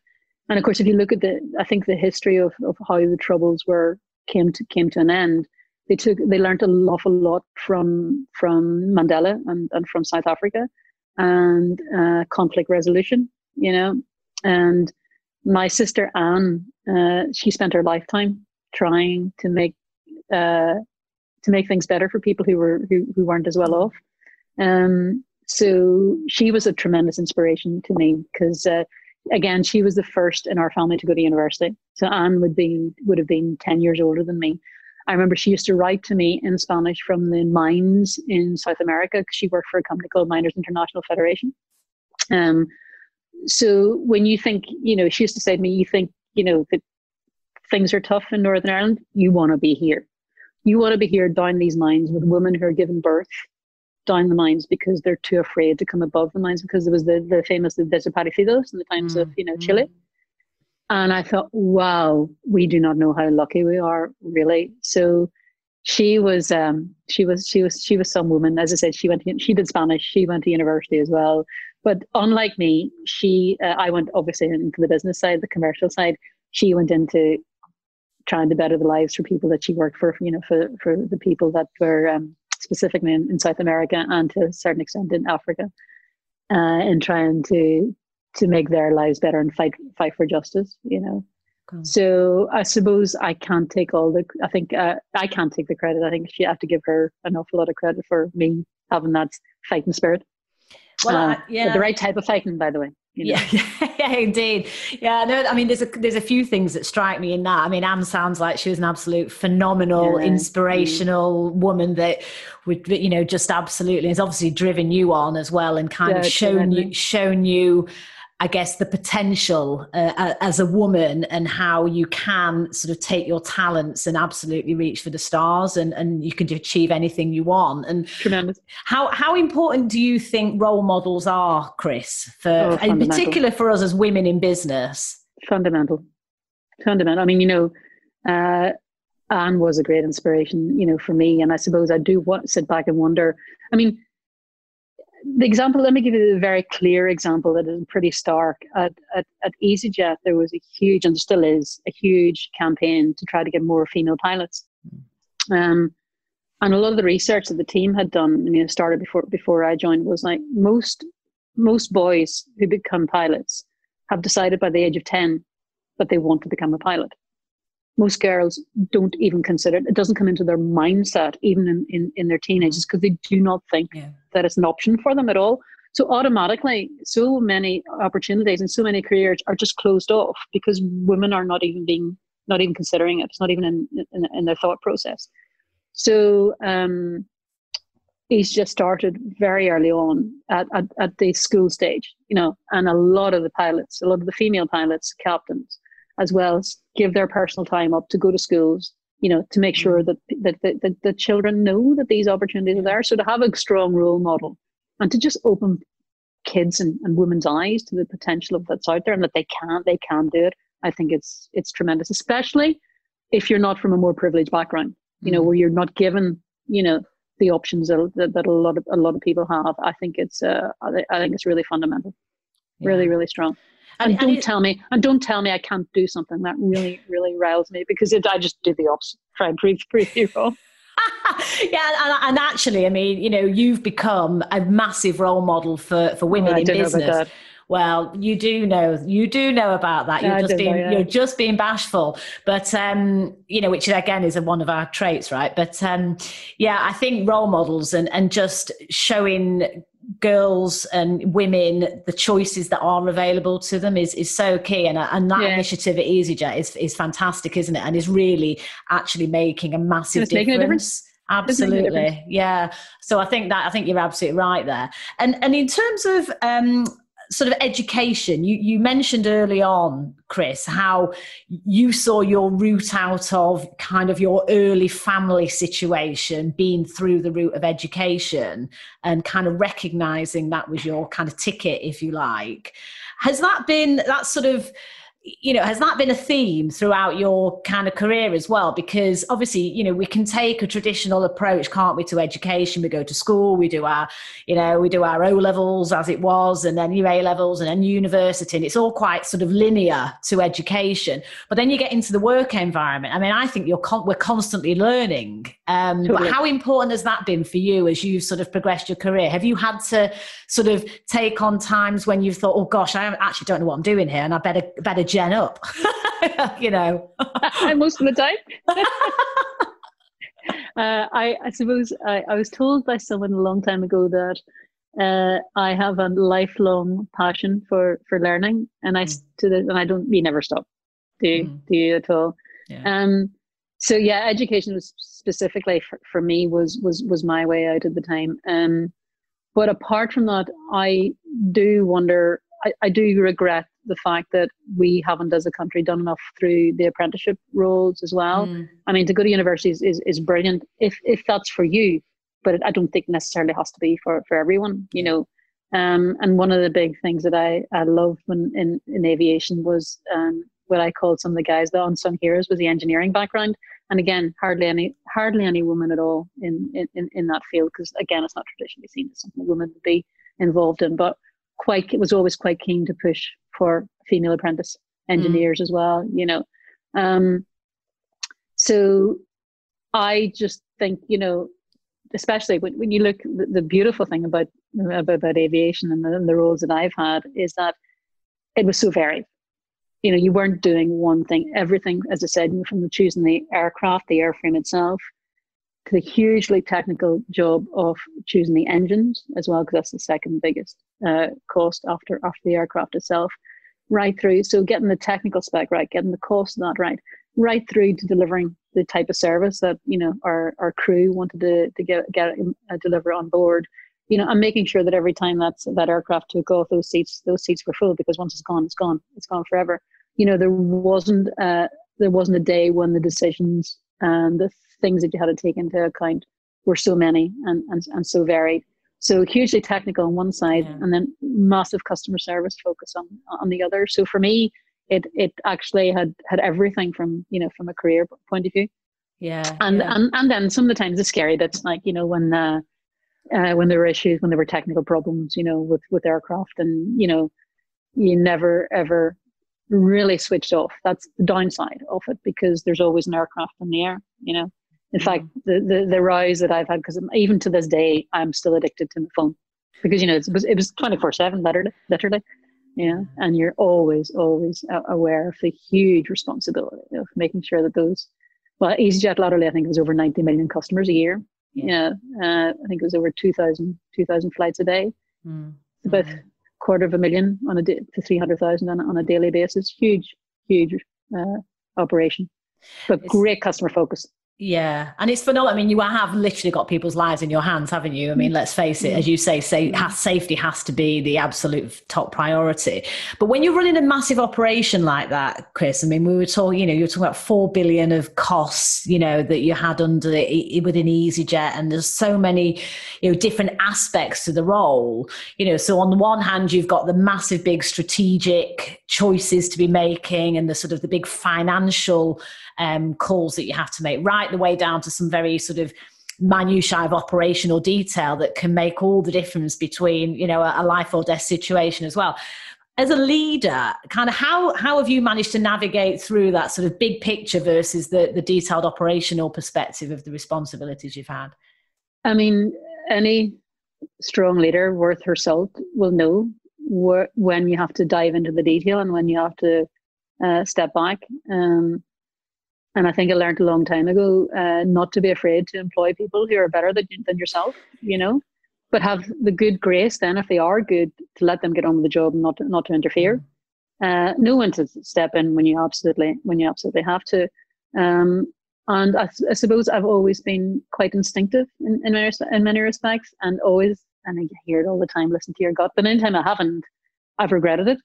And of course, if you look at the, I think the history of, of how the troubles were came to came to an end, they took they learned an awful lot from from Mandela and, and from South Africa, and uh, conflict resolution. You know, and my sister Anne, uh, she spent her lifetime trying to make uh, to make things better for people who were who, who weren't as well off. Um, so she was a tremendous inspiration to me because uh, again she was the first in our family to go to university. So Anne would be would have been ten years older than me. I remember she used to write to me in Spanish from the mines in South America because she worked for a company called Miners International Federation. Um, so when you think, you know, she used to say to me, you think, you know, that things are tough in Northern Ireland, you want to be here. You want to be here down these mines with women who are giving birth down the mines because they're too afraid to come above the mines because there was the, the famous the desaparecidos in the times mm. of you know Chile. Mm. And I thought, wow, we do not know how lucky we are, really. So she was um she was she was she was some woman as i said she went to, she did spanish she went to university as well but unlike me she uh, i went obviously into the business side the commercial side she went into trying to better the lives for people that she worked for, you know, for, for the people that were um, specifically in, in, South America and to a certain extent in Africa, uh, in trying to to make their lives better and fight fight for justice, you know. So I suppose I can't take all the. I think uh, I can't take the credit. I think she have to give her an awful lot of credit for me having that fighting spirit. Well, uh, yeah, the right type of fighting, by the way. You know? yeah, yeah, indeed. Yeah, no, I mean, there's a there's a few things that strike me in that. I mean, Anne sounds like she was an absolute phenomenal, yeah. inspirational mm. woman that would, you know, just absolutely has obviously driven you on as well and kind yeah, of shown you shown you I guess, the potential uh, as a woman and how you can sort of take your talents and absolutely reach for the stars and, and you can achieve anything you want. And Tremendous. How, how important do you think role models are, Chris, for, oh, in particular for us as women in business? Fundamental. Fundamental. I mean, you know, uh, Anne was a great inspiration, you know, for me. And I suppose I do want, sit back and wonder. I mean, the example, let me give you a very clear example that is pretty stark. At, at, at EasyJet, there was a huge, and there still is, a huge campaign to try to get more female pilots. Um, and a lot of the research that the team had done, I mean, it started before before I joined, was like most most boys who become pilots have decided by the age of ten that they want to become a pilot most girls don't even consider it. It doesn't come into their mindset, even in, in, in their teenagers, because they do not think yeah. that it's an option for them at all. So automatically, so many opportunities and so many careers are just closed off because women are not even being, not even considering it. It's not even in, in, in their thought process. So um, he's just started very early on at, at, at the school stage, you know, and a lot of the pilots, a lot of the female pilots, captains, as well as give their personal time up to go to schools you know to make sure mm. that that, that, that the children know that these opportunities are there so to have a strong role model and to just open kids and, and women's eyes to the potential of that's out there and that they can they can do it i think it's it's tremendous especially if you're not from a more privileged background you know mm. where you're not given you know the options that, that, that, a lot of a lot of people have i think it's uh i think it's really fundamental yeah. really really strong and, and don't and tell me, and don't tell me I can't do something that really, really riles me because it, I just do the opposite. Try and prove, prove you wrong. yeah, and, and, actually, I mean, you know, you've become a massive role model for for women oh, in business. Well, you do know, you do know about that. You're just being, know, yeah. you're just being bashful, but um, you know, which again is a, one of our traits, right? But um, yeah, I think role models and and just showing girls and women the choices that are available to them is is so key and, and that yeah. initiative at EasyJet is is fantastic isn't it and is really actually making a massive difference. A difference. Absolutely, yeah. So I think that I think you're absolutely right there. And and in terms of um, sort of education, you, you mentioned early on, Chris, how you saw your route out of kind of your early family situation being through the route of education and kind of recognizing that was your kind of ticket, if you like. Has that been that sort of you know has that been a theme throughout your kind of career as well because obviously you know we can take a traditional approach can't we to education. We go to school we do our you know we do our o levels as it was and then your a levels and then university and it's all quite sort of linear to education. But then you get into the work environment. I mean i think you're con- we're constantly learning. Um, totally. but how important has that been for you as you've sort of progressed your career? Have you had to sort of take on times when you've thought oh gosh i actually don't know what i'm doing here and i better better gen up, you know. Most of the time. uh, I, I suppose I, I was told by someone a long time ago that uh, I have a lifelong passion for for learning, and I mm. to the, and I don't we never stop. Do you, mm. do you at all? Yeah. Um. So yeah, education was specifically for, for me was was was my way out at the time. Um. But apart from that, I do wonder. I, I do regret the fact that we haven't, as a country, done enough through the apprenticeship roles as well. Mm. I mean, to go to university is, is, is brilliant if if that's for you, but it, I don't think necessarily has to be for for everyone. You know, um, and one of the big things that I I loved when in in aviation was um, what I called some of the guys the unsung heroes was the engineering background. And again, hardly any hardly any woman at all in in, in that field because again, it's not traditionally seen as something a woman would be involved in. But quite it was always quite keen to push for female apprentice engineers mm. as well, you know. Um, so I just think, you know, especially when, when you look, the, the beautiful thing about, about, about aviation and the, and the roles that I've had is that it was so varied. You know, you weren't doing one thing, everything, as I said, from the choosing the aircraft, the airframe itself, the hugely technical job of choosing the engines as well, because that's the second biggest uh, cost after after the aircraft itself, right through. So getting the technical spec right, getting the cost of that right, right through to delivering the type of service that you know our, our crew wanted to, to get get uh, deliver on board. You know, and making sure that every time that's that aircraft took off, those seats those seats were full because once it's gone, it's gone, it's gone forever. You know, there wasn't uh, there wasn't a day when the decisions and the things that you had to take into account were so many and, and, and so varied. So hugely technical on one side, yeah. and then massive customer service focus on on the other. So for me, it it actually had had everything from you know from a career point of view. Yeah. And yeah. and and then some of the times the scary bits, like you know when uh, uh, when there were issues, when there were technical problems, you know, with with aircraft, and you know, you never ever really switched off. That's the downside of it because there's always an aircraft in the air. You know, in fact, the the, the rise that I've had because even to this day, I'm still addicted to my phone. Because you know it was it was 24 seven literally literally. Yeah. And you're always always aware of the huge responsibility of making sure that those well easyjet laterally i think it was over 90 million customers a year. Yeah, uh, i think it was over 2000 2000 flights a day. Mm. about mm. quarter of a million on a day to 300000 on, on a daily basis. Huge huge uh, operation. But it's, great customer focus yeah, and it's phenomenal. I mean, you have literally got people's lives in your hands, haven't you? I mean, let's face it, mm. as you say, say has, safety has to be the absolute top priority. But when you're running a massive operation like that, Chris, I mean, we were talking, you know, you were talking about four billion of costs, you know, that you had under within EasyJet, and there's so many, you know, different aspects to the role. You know, so on the one hand, you've got the massive, big strategic choices to be making, and the sort of the big financial um, calls that you have to make, right the way down to some very sort of minutiae of operational detail that can make all the difference between you know a, life or death situation as well. As a leader kind of how how have you managed to navigate through that sort of big picture versus the the detailed operational perspective of the responsibilities you've had? I mean any strong leader worth her salt will know wh- when you have to dive into the detail and when you have to uh, step back. Um, and I think I learned a long time ago uh, not to be afraid to employ people who are better than, than yourself, you know, but have the good grace then, if they are good, to let them get on with the job and not to, not to interfere. Uh, know when to step in when you absolutely when you absolutely have to. Um, and I, I, suppose I've always been quite instinctive in, in, many, in many respects, and always, and I hear it all the time, listen to your gut. But anytime I haven't, I've regretted it.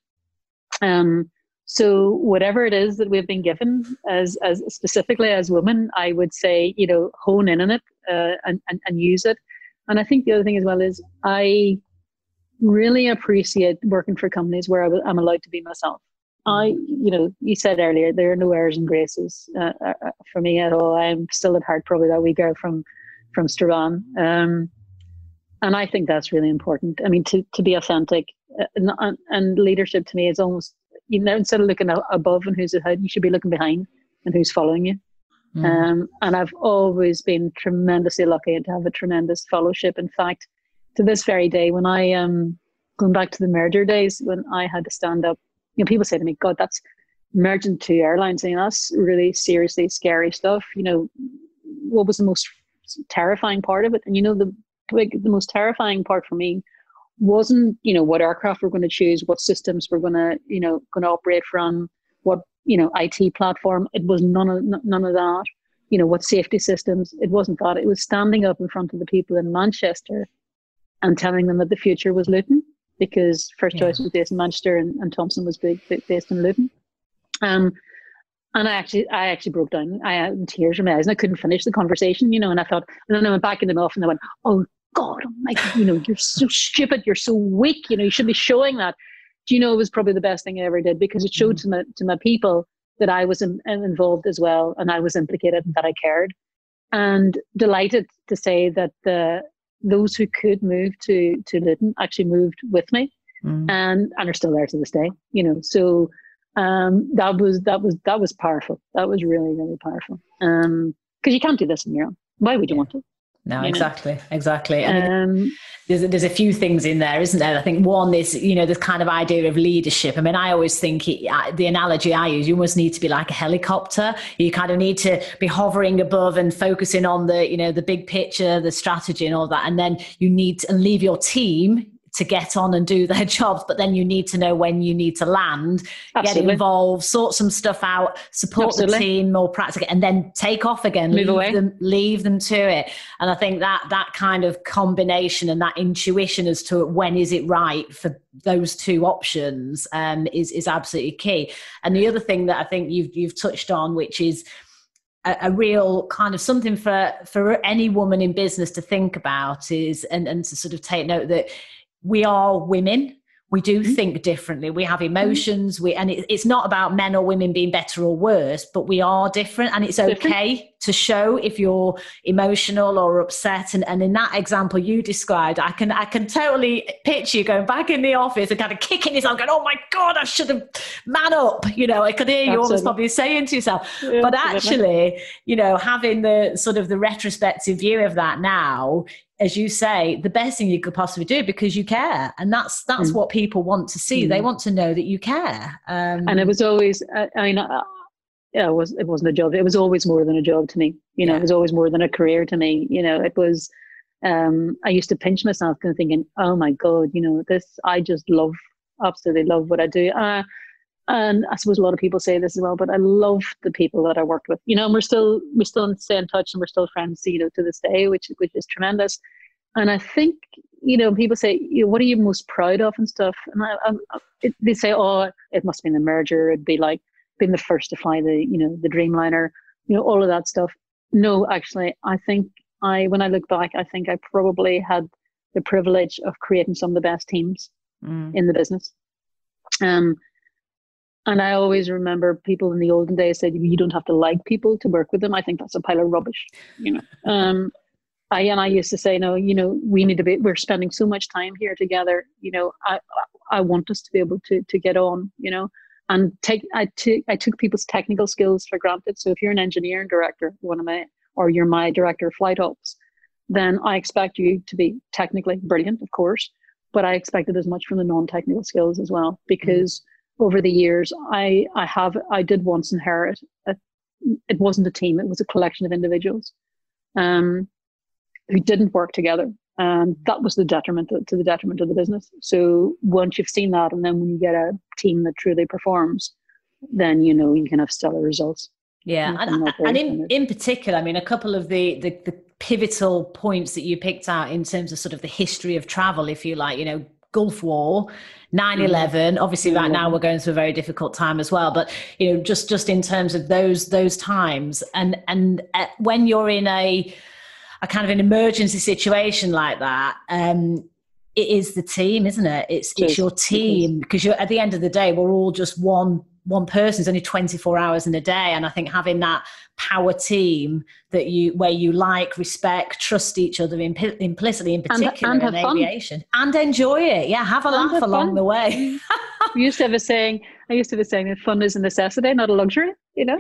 Um, so whatever it is that we've been given as, as specifically as women, I would say, you know, hone in on it uh, and, and, and use it. And I think the other thing as well is I really appreciate working for companies where I am allowed to be myself. I, you know, you said earlier there are no airs and graces uh, uh, uh, for me at all. I'm still at heart probably that wee girl from from Strabane, um, and I think that's really important. I mean, to to be authentic uh, and, and leadership to me is almost you know, instead of looking above and who's ahead, you should be looking behind and who's following you. Mm. Um, and I've always been tremendously lucky to have a tremendous fellowship. In fact, to this very day, when I um going back to the merger days when I had to stand up, you know, people say to me, "God, that's merging two airlines. and that's really seriously scary stuff." You know, what was the most terrifying part of it? And you know, the the most terrifying part for me wasn't you know what aircraft we're going to choose what systems we're going to you know going to operate from what you know IT platform it was none of none of that you know what safety systems it wasn't that it was standing up in front of the people in Manchester and telling them that the future was Luton because first choice was based in Manchester and, and Thomson was big, based in Luton um and I actually, I actually broke down. I had tears in my eyes, and I couldn't finish the conversation, you know. And I thought, and then I went back in the off, and I went, "Oh God, my, you know, you're so stupid, you're so weak, you know, you should be showing that. Do you know it was probably the best thing I ever did because it showed mm. to my to my people that I was in, involved as well and I was implicated and that I cared. And delighted to say that the those who could move to to Luton actually moved with me mm. and and are still there to this day. You know, so um that was that was that was powerful. That was really, really powerful. Um because you can't do this on your own. Why would you want to? No, exactly, exactly. And um, there's there's a few things in there, isn't there? I think one is you know this kind of idea of leadership. I mean, I always think it, the analogy I use, you almost need to be like a helicopter. You kind of need to be hovering above and focusing on the you know the big picture, the strategy, and all that, and then you need to leave your team to get on and do their jobs, but then you need to know when you need to land, Absolutely. get involved, sort some stuff out, support Absolutely. the team more practically, and then take off again, Move leave away. them, leave them to it. And I think that that kind of combination and that intuition as to when is it right for those two options um, is is absolutely key. And the other thing that I think you've you've touched on, which is a, a, real kind of something for for any woman in business to think about is and and to sort of take note that we are women. We do mm-hmm. think differently. We have mm-hmm. emotions. We and it, it's not about men or women being better or worse but we are different. And it's okay to show if you're emotional or upset. And, and in that example you described i can i can totally picture you going back in the office and kind of kicking yourself going oh my god i should have man up. You know i could hear you almost probably saying to yourself. Yeah, but actually you know having the sort of the retrospective view of that now as you say, the best thing you could possibly do because you care, and that's that's mm. what people want to see. Mm. They want to know that you care. Um, and it was always, I, I mean, uh, yeah, it was it wasn't a job. It was always more than a job to me. You know, yeah. it was always more than a career to me. You know, it was. Um, I used to pinch myself, kind of thinking, "Oh my god, you know, this. I just love, absolutely love what I do." Uh, and I suppose a lot of people say this as well, but I love the people that I worked with. You know, and we're still we're still stay in touch and we're still friends, you know, to this day, which which is tremendous. And I think you know people say, you know, "What are you most proud of?" and stuff. And I, I, it, they say, "Oh, it must have been the merger. It'd be like being the first to fly the you know the Dreamliner, you know, all of that stuff." No, actually, I think I when I look back, I think I probably had the privilege of creating some of the best teams mm. in the business. Um, and I always remember people in the olden days said you don't have to like people to work with them. I think that's a pile of rubbish. You know, um, I and I used to say, no, you know, we need to be. We're spending so much time here together. You know, I I want us to be able to to get on. You know, and take I took I took people's technical skills for granted. So if you're an engineering director, one of my or you're my director of flight ops, then I expect you to be technically brilliant, of course, but I expected as much from the non-technical skills as well because. Mm-hmm over the years, I I have I did once inherit. A, it wasn't a team; it was a collection of individuals um, who didn't work together, and that was the detriment to, to the detriment of the business. So once you've seen that, and then when you get a team that truly performs, then you know you can have stellar results. Yeah, and, and in, in particular, I mean, a couple of the, the, the pivotal points that you picked out in terms of sort of the history of travel, if you like, you know, Gulf War, 9-11 obviously right now we're going through a very difficult time as well but you know just just in terms of those those times and and uh, when you're in a a kind of an emergency situation like that um it is the team isn't it? It's it's your team because you're at the end of the day we're all just one one person is only 24 hours in a day. And i think having that power team that you where you like respect trust each other imp- implicitly in particular and, and in aviation. Fun. and enjoy it. Yeah have a and laugh have along fun. the way. We used to have a saying i used to have a saying that fun is a necessity not a luxury you know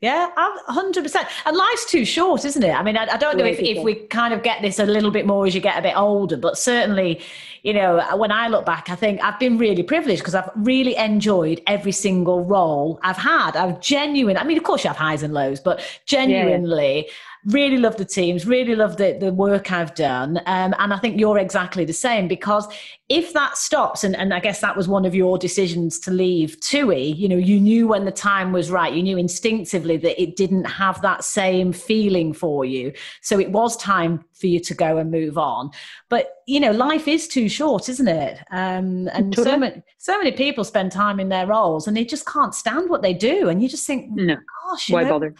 yeah, hundred percent. And life's too short, isn't it? I mean, I, I don't know if, if we kind of get this a little bit more as you get a bit older, but certainly, you know, when I look back, I think I've been really privileged because I've really enjoyed every single role I've had. I've genuine. I mean, of course, you have highs and lows, but genuinely, yeah really love the teams, really love the, the work I've done. Um, and I think you're exactly the same because if that stops, and, and I guess that was one of your decisions to leave TUI, you know, you knew when the time was right, you knew instinctively that it didn't have that same feeling for you. So it was time for you to go and move on. But, you know, life is too short, isn't it? Um, and so many, so many people spend time in their roles and they just can't stand what they do. And you just think, no. gosh, why know, bother?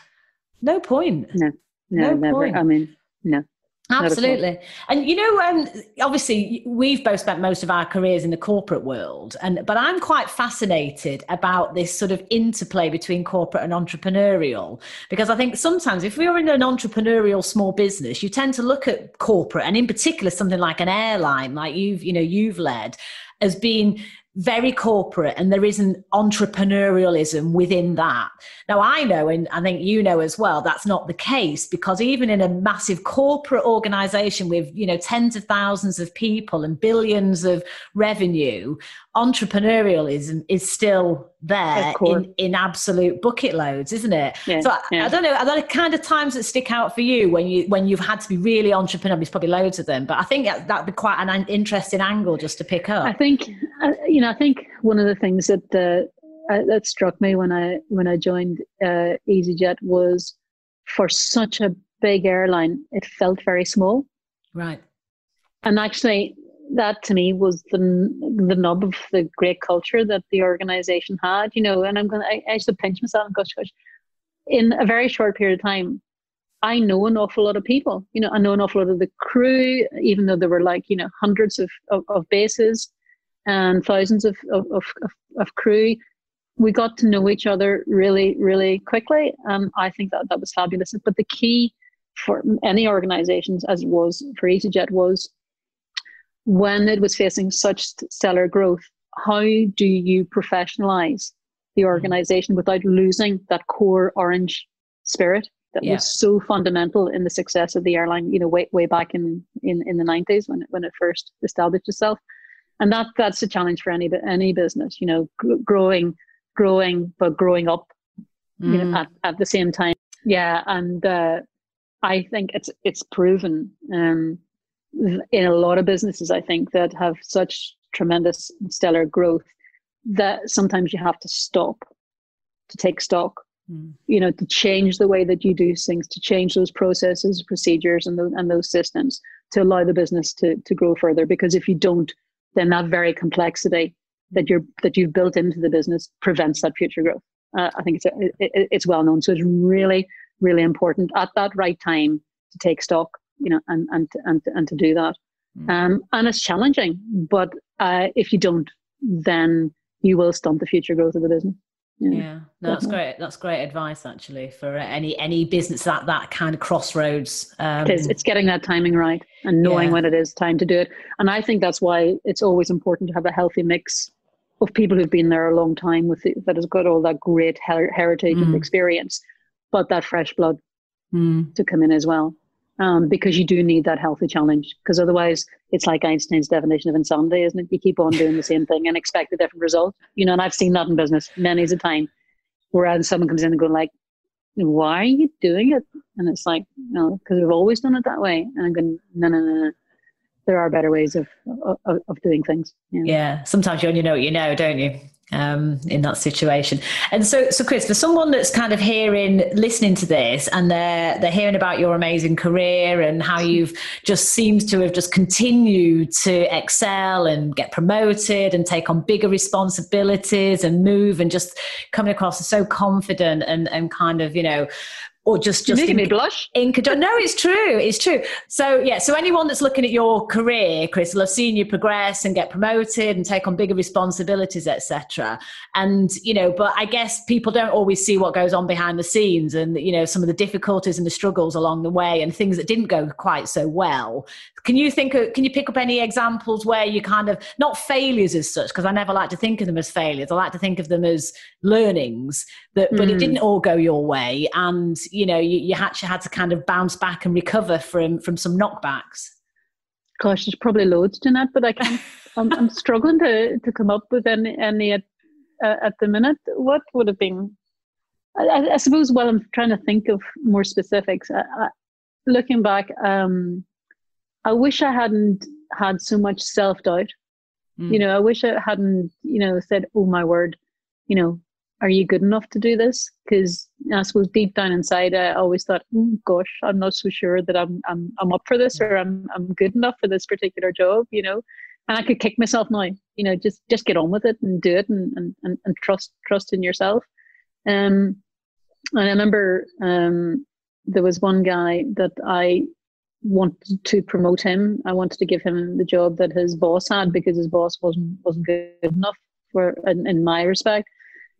No point. No no, no never. Point. I mean, no. Absolutely. And you know, um, obviously, we've both spent most of our careers in the corporate world, and but I'm quite fascinated about this sort of interplay between corporate and entrepreneurial because I think sometimes if we're in an entrepreneurial small business, you tend to look at corporate, and in particular something like an airline, like you've you know you've led, as being very corporate and there isn't entrepreneurialism within that. Now, I know, and I think you know as well, that's not the case because even in a massive corporate organization with, you know, tens of thousands of people and billions of revenue, entrepreneurialism is still there in, in absolute bucket loads, isn't it? Yeah, so yeah. I, I, don't know, are there kind of times that stick out for you when you when you've had to be really entrepreneurial? There's probably loads of them, but I think that'd be quite an interesting angle just to pick up. I think, uh, you know, I think one of the things that uh, uh, that struck me when I when I joined uh, EasyJet was for such a big airline, it felt very small. Right. And actually, that to me was the the nub of the great culture that the organization had. You know, and I'm going. I, I used pinch myself and gosh, gosh. In a very short period of time, I know an awful lot of people. You know, I know an awful lot of the crew, even though there were like you know hundreds of of, of bases. and thousands of, of, of, of crew. We got to know each other really, really quickly. And I think that that was fabulous. But the key for any organizations, as it was for EasyJet, was when it was facing such stellar growth, how do you professionalize the mm-hmm. organization without losing that core orange spirit that yeah. was so fundamental in the success of the airline, you know, way way back in in, in the nineties when it, when it first established itself, and that that's a challenge for any any business, you know, gr- growing growing but growing up, mm. you know, mm. at, at the same time. Yeah, and uh, I think it's it's proven um, in a lot of businesses. I think that have such tremendous stellar growth that sometimes you have to stop to take stock mm. you know to change the way that you do things to change those processes procedures and those, and those systems to allow the business to, to grow further because if you don't then that very complexity that you're that you've built into the business prevents that future growth uh, i think it's a, it, it's well known so it's really really important at that right time to take stock you know and and and, and to do that mm. um, and it's challenging but uh, if you don't then you will stunt the future growth of the business yeah, yeah. No, that's great that's great advice actually for any any business at that kind of crossroads um, it is it's getting that timing right and knowing yeah. when it is time to do it and i think that's why it's always important to have a healthy mix of people who've been there a long time with the, that has got all that great her- heritage mm. and experience but that fresh blood mm. to come in as well um, because you do need that healthy challenge. Because otherwise, it's like Einstein's definition of insanity, isn't it? You keep on doing the same thing and expect a different result. You know, and I've seen that in business many a time, where someone comes in and going like, "Why are you doing it?" And it's like, "No, because we've always done it that way." And I'm going, "No, no, no, no. There are better ways of of, of doing things." Yeah. yeah. Sometimes you only know what you know, don't you? Um, in that situation. And so, so Chris, for someone that's kind of hearing, listening to this, and they're they're hearing about your amazing career and how you've just seems to have just continued to excel and get promoted and take on bigger responsibilities and move and just coming across so confident and and kind of you know or just just making in, me blush. In, no, it's true. It's true. So yeah. So anyone that's looking at your career, Chris, will have seen you progress and get promoted and take on bigger responsibilities, etc. And you know, but I guess people don't always see what goes on behind the scenes, and you know, some of the difficulties and the struggles along the way, and things that didn't go quite so well. Can you think? Of, can you pick up any examples where you kind of not failures as such? Because I never like to think of them as failures. I like to think of them as learnings. That, mm. but it hmm. didn't all go your way, and you know you, you actually had to kind of bounce back and recover from from some knockbacks gosh there's probably loads Jeanette but I can't I'm, I'm, struggling to to come up with any any at, uh, at the minute what would have been I, I, suppose while I'm trying to think of more specifics I, looking back um I wish I hadn't had so much self-doubt mm. you know I wish I hadn't you know said oh my word you know are you good enough to do this? Because I suppose deep down inside, I always thought, oh, gosh, I'm not so sure that I'm I'm I'm up for this or I'm I'm good enough for this particular job, you know. And I could kick myself now, you know, just just get on with it and do it and and, and, and trust trust in yourself. Um, and I remember um, there was one guy that I wanted to promote him. I wanted to give him the job that his boss had because his boss wasn't wasn't good enough for in, in my respect.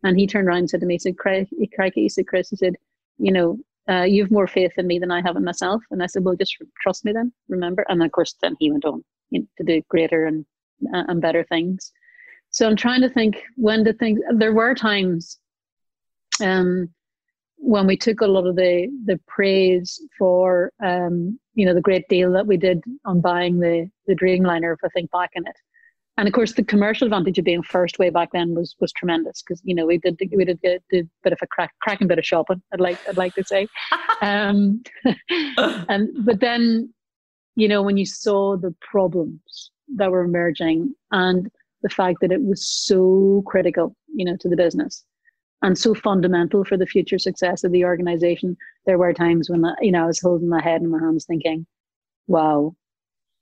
And he turned around and said to me, he said, Crikey, he said, Chris, he said, you know, uh, you have more faith in me than I have in myself. And I said, well, just trust me then, remember? And of course, then he went on you know, to do greater and, uh, and better things. So I'm trying to think when did things, there were times um, when we took a lot of the, the praise for, um, you know, the great deal that we did on buying the, the Dreamliner, if I think back in it and of course the commercial advantage of being first way back then was was tremendous because you know we did we did a, did a bit of a crack, cracking bit of shopping I'd like I'd like to say. Um, and but then you know when you saw the problems that were emerging and the fact that it was so critical you know to the business and so fundamental for the future success of the organization there were times when you know I was holding my head in my hands thinking wow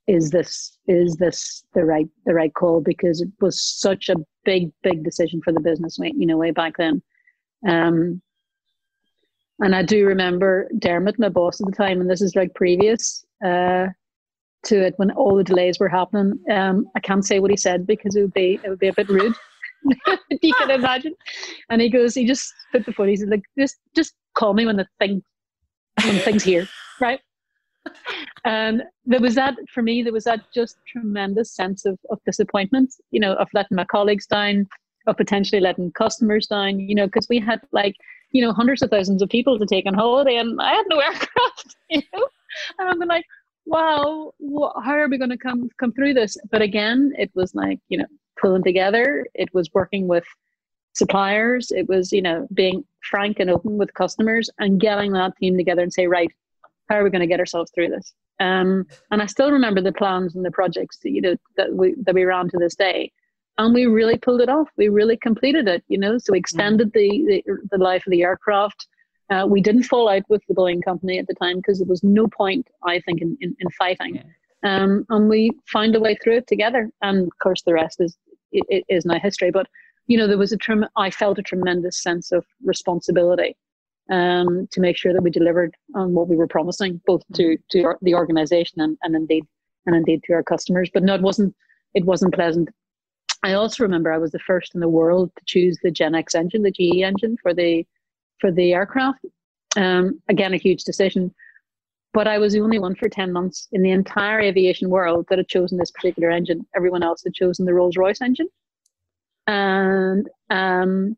is this is this the right the right call because it was such a big big decision for the business way you know way back then um and i do remember dermot my boss at the time and this is like previous uh to it when all the delays were happening. Um, I can't say what he said because it would be it would be a bit rude. you can imagine. And he goes, he just put the phone. He's like, just just call me when the thing when the thing's here, right? And there was that for me. There was that just tremendous sense of of disappointment. You know, of letting my colleagues down, of potentially letting customers down. You know, because we had like you know hundreds of thousands of people to take on holiday, and I had no aircraft. You know, and I'm like, wow, how are we going to come come through this? But again, it was like you know pulling together. It was working with suppliers. It was you know being frank and open with customers and getting that team together and say, right, how are we going to get ourselves through this? Um, and I still remember the plans and the projects that you know that we that we ran to this day, and we really pulled it off. We really completed it. You know, so we extended the the, the life of the aircraft. Uh, we didn't fall out with the Boeing company at the time because there was no point, I think, in, in, in fighting. Yeah. Um, and we found a way through it together. And of course, the rest is is now history. But you know, there was a trem- I felt a tremendous sense of responsibility um, to make sure that we delivered on what we were promising, both to to our, the organisation and, and indeed and indeed to our customers. But no, it wasn't it wasn't pleasant. I also remember I was the first in the world to choose the GEnx engine, the GE engine for the for the aircraft. Um, again, a huge decision. But I was the only one for 10 months in the entire aviation world that had chosen this particular engine. Everyone else had chosen the Rolls Royce engine. And um,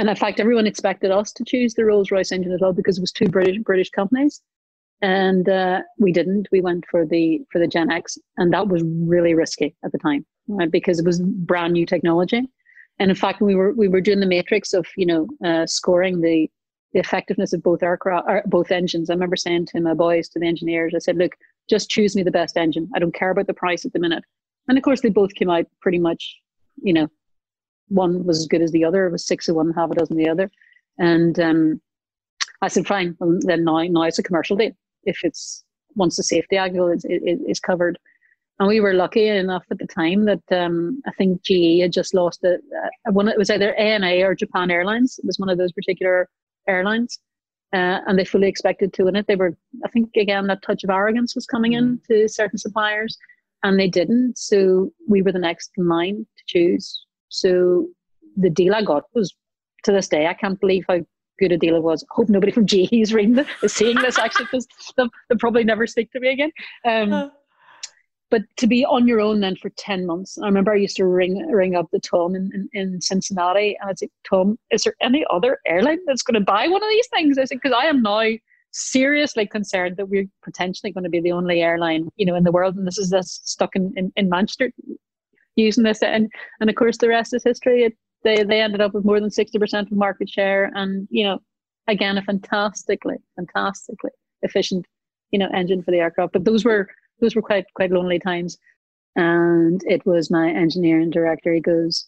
and in fact, everyone expected us to choose the Rolls Royce engine as well because it was two British British companies, and uh, we didn't. We went for the for the GEnx, and that was really risky at the time right? because it was brand new technology. And in fact, we were we were doing the matrix of you know uh, scoring the the effectiveness of both aircraft, both engines. I remember saying to my boys, to the engineers, I said, "Look, just choose me the best engine. I don't care about the price at the minute." And of course, they both came out pretty much, you know, one was as good as the other. It was six of one, half a dozen the other. And um, I said, "Fine, well, then now now it's a commercial deal. If it's once the safety angle is, is, is covered." And we were lucky enough at the time that um, I think GE had just lost it. Uh, one, it was either ANA or Japan Airlines. It was one of those particular airlines. Uh, and they fully expected to win it. They were, I think, again, that touch of arrogance was coming in mm. to certain suppliers, and they didn't. So we were the next in line to choose. So the deal I got was, to this day, I can't believe how good a deal it was. I hope nobody from GE is reading this, is seeing this actually, because they'll, they'll, probably never speak to me again. Um, but to be on your own then for 10 months i remember i used to ring ring up the tom in, in, in cincinnati and i'd say tom is there any other airline that's going to buy one of these things i said because i am now seriously concerned that we're potentially going to be the only airline you know in the world and this is us stuck in, in, in manchester using this and and of course the rest is history it, they they ended up with more than 60% of market share and you know again a fantastically fantastically efficient you know engine for the aircraft but those were those were quite quite lonely times. And it was my engineering director. He goes,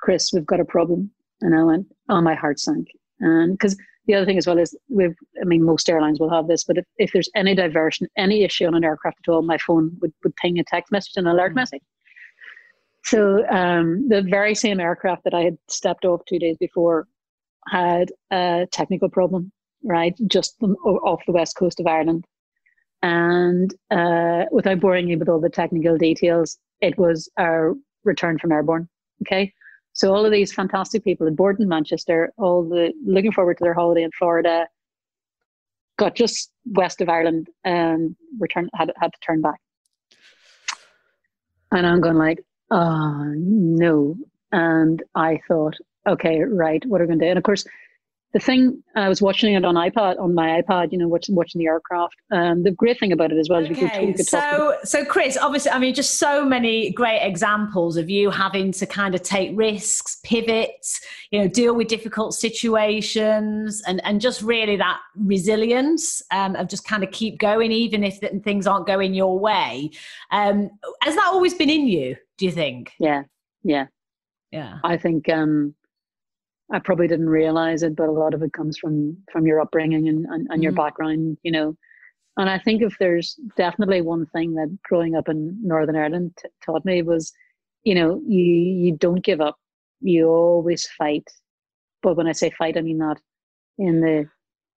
"Chris, we've got a problem." And I went, "Oh, my heart sank." And because the other thing as well is we've, I mean, most airlines will have this, but if, if there's any diversion, any issue on an aircraft at all, my phone would, would ping a text message, an alert mm-hmm. message. So um, the very same aircraft that I had stepped off two days before had a technical problem, right, just off the west coast of Ireland. And uh, without boring you with all the technical details, it was our return from airborne. Okay. So all of these fantastic people had board in Manchester, all the looking forward to their holiday in Florida, got just west of Ireland and returned had had to turn back. And I'm going like, oh no. And I thought, okay, right, what are we going to do? And of course, the thing I was watching it on iPad on my iPad, you know, watching watching the aircraft. Um, the great thing about it as well is okay. we could, we could so so Chris, obviously, I mean, just so many great examples of you having to kind of take risks, pivot, you know, deal with difficult situations, and and just really that resilience um, of just kind of keep going even if things aren't going your way. Um, has that always been in you? Do you think? Yeah, yeah, yeah. I think. Um, I probably didn't realize it, but a lot of it comes from from your upbringing and, and, and mm-hmm. your background, you know. And I think if there's definitely one thing that growing up in Northern Ireland t- taught me was, you know, you you don't give up. You always fight. But when I say fight, I mean not in the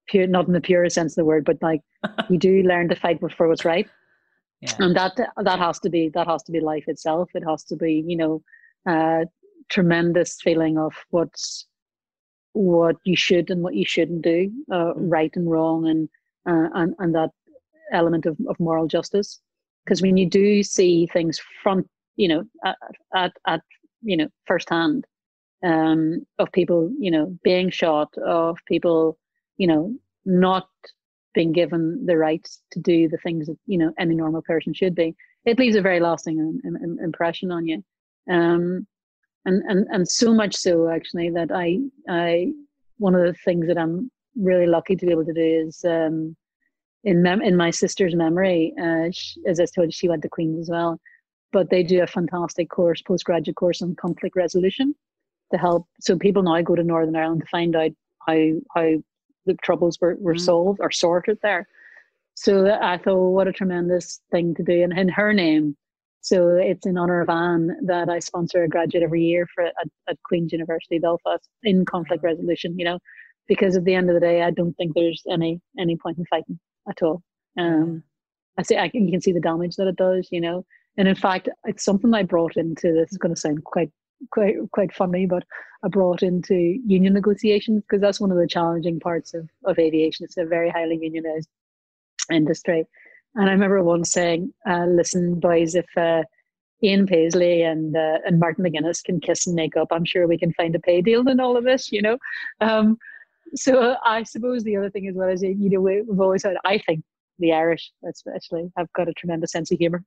pure, not in the purest sense of the word, but like you do learn to fight for what's right. Yeah. and that that has to be that has to be life itself it has to be you know uh tremendous feeling of what's what you should and what you shouldn't do uh, mm. right and wrong and uh, and and that element of, of moral justice because when you do see things front you know at, at, at you know firsthand um of people you know being shot of people you know not being given the rights to do the things that you know any normal person should be it leaves a very lasting impression on you. Um and and and so much so actually that i i one of the things that i'm really lucky to be able to do is um in mem- in my sister's memory uh she, as i told you she went to queens as well but they do a fantastic course postgraduate course on conflict resolution to help so people now go to northern ireland to find out how how the troubles were, were mm. solved or sorted there. So I thought, what a tremendous thing to do. And in her name, so it's in honor of Anne that I sponsor a graduate every year for at, at Queen's University Belfast in conflict resolution. You know, because at the end of the day, I don't think there's any any point in fighting at all. Um, I say I can, you can see the damage that it does. You know, and in fact, it's something I brought into this. Is going to sound quite quite quite funny, but I brought into union negotiations because that's one of the challenging parts of, of aviation. It's a very highly unionized industry. And I remember once saying, uh, listen, boys, if uh, Ian Paisley and uh, and Martin McGuinness can kiss and make up, I'm sure we can find a pay deal in all of this, you know? Um, so I suppose the other thing as well is, you know, we've always had, I think the Irish especially have got a tremendous sense of humor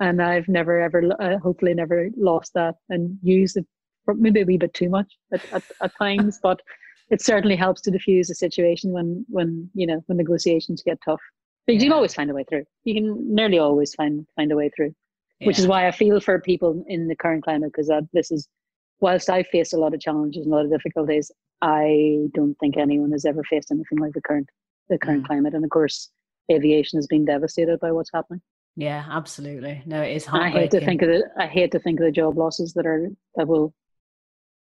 and I've never ever, uh, hopefully, never lost that and used it maybe a wee bit too much at, at, at times, but it certainly helps to diffuse the situation when when you know when negotiations get tough. Because yeah. you always find a way through. You can nearly always find find a way through, yeah. which is why I feel for people in the current climate because this is whilst I face a lot of challenges and a lot of difficulties, I don't think anyone has ever faced anything like the current the current mm. climate. And of course, aviation has been devastated by what's happening. Yeah, absolutely. No, it is I hate to think of the I hate to think of the job losses that are that will,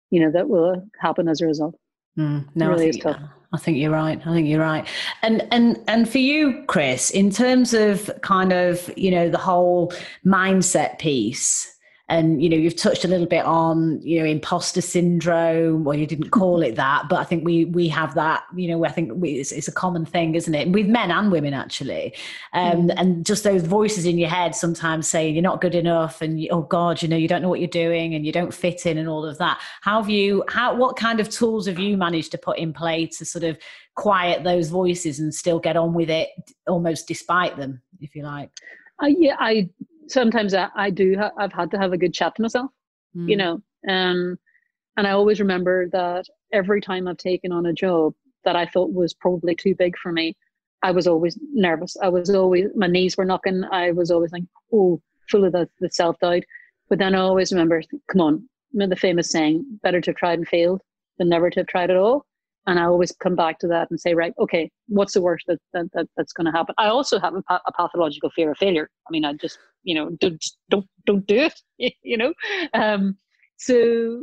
you know, that will happen as a result. Mm, no, really I think, I think you're right. I think you're right. And and and for you, Chris, in terms of kind of you know the whole mindset piece and you know you've touched a little bit on you know imposter syndrome well you didn't call it that but i think we we have that you know i think we, it's, it's, a common thing isn't it with men and women actually. Um, mm. and just those voices in your head sometimes saying you're not good enough and you, oh god you know you don't know what you're doing and you don't fit in and all of that. How have you how what kind of tools have you managed to put in play to sort of quiet those voices and still get on with it almost despite them if you like? Uh, yeah i sometimes I, I do ha- I've had to have a good chat to myself, mm. you know. Um, and I always remember that every time I've taken on a job that I thought was probably too big for me, I was always nervous. I was always my knees were knocking. I was always like, oh, full of the, the self doubt. But then I always remember, come on, the famous saying, better to have tried and failed than never to have tried at all and I always come back to that and say, right, okay, what's the worst that, that, that that's going to happen? I also have a, a, pathological fear of failure. I mean, I just, you know, don't don't don't do it, you know. Um, so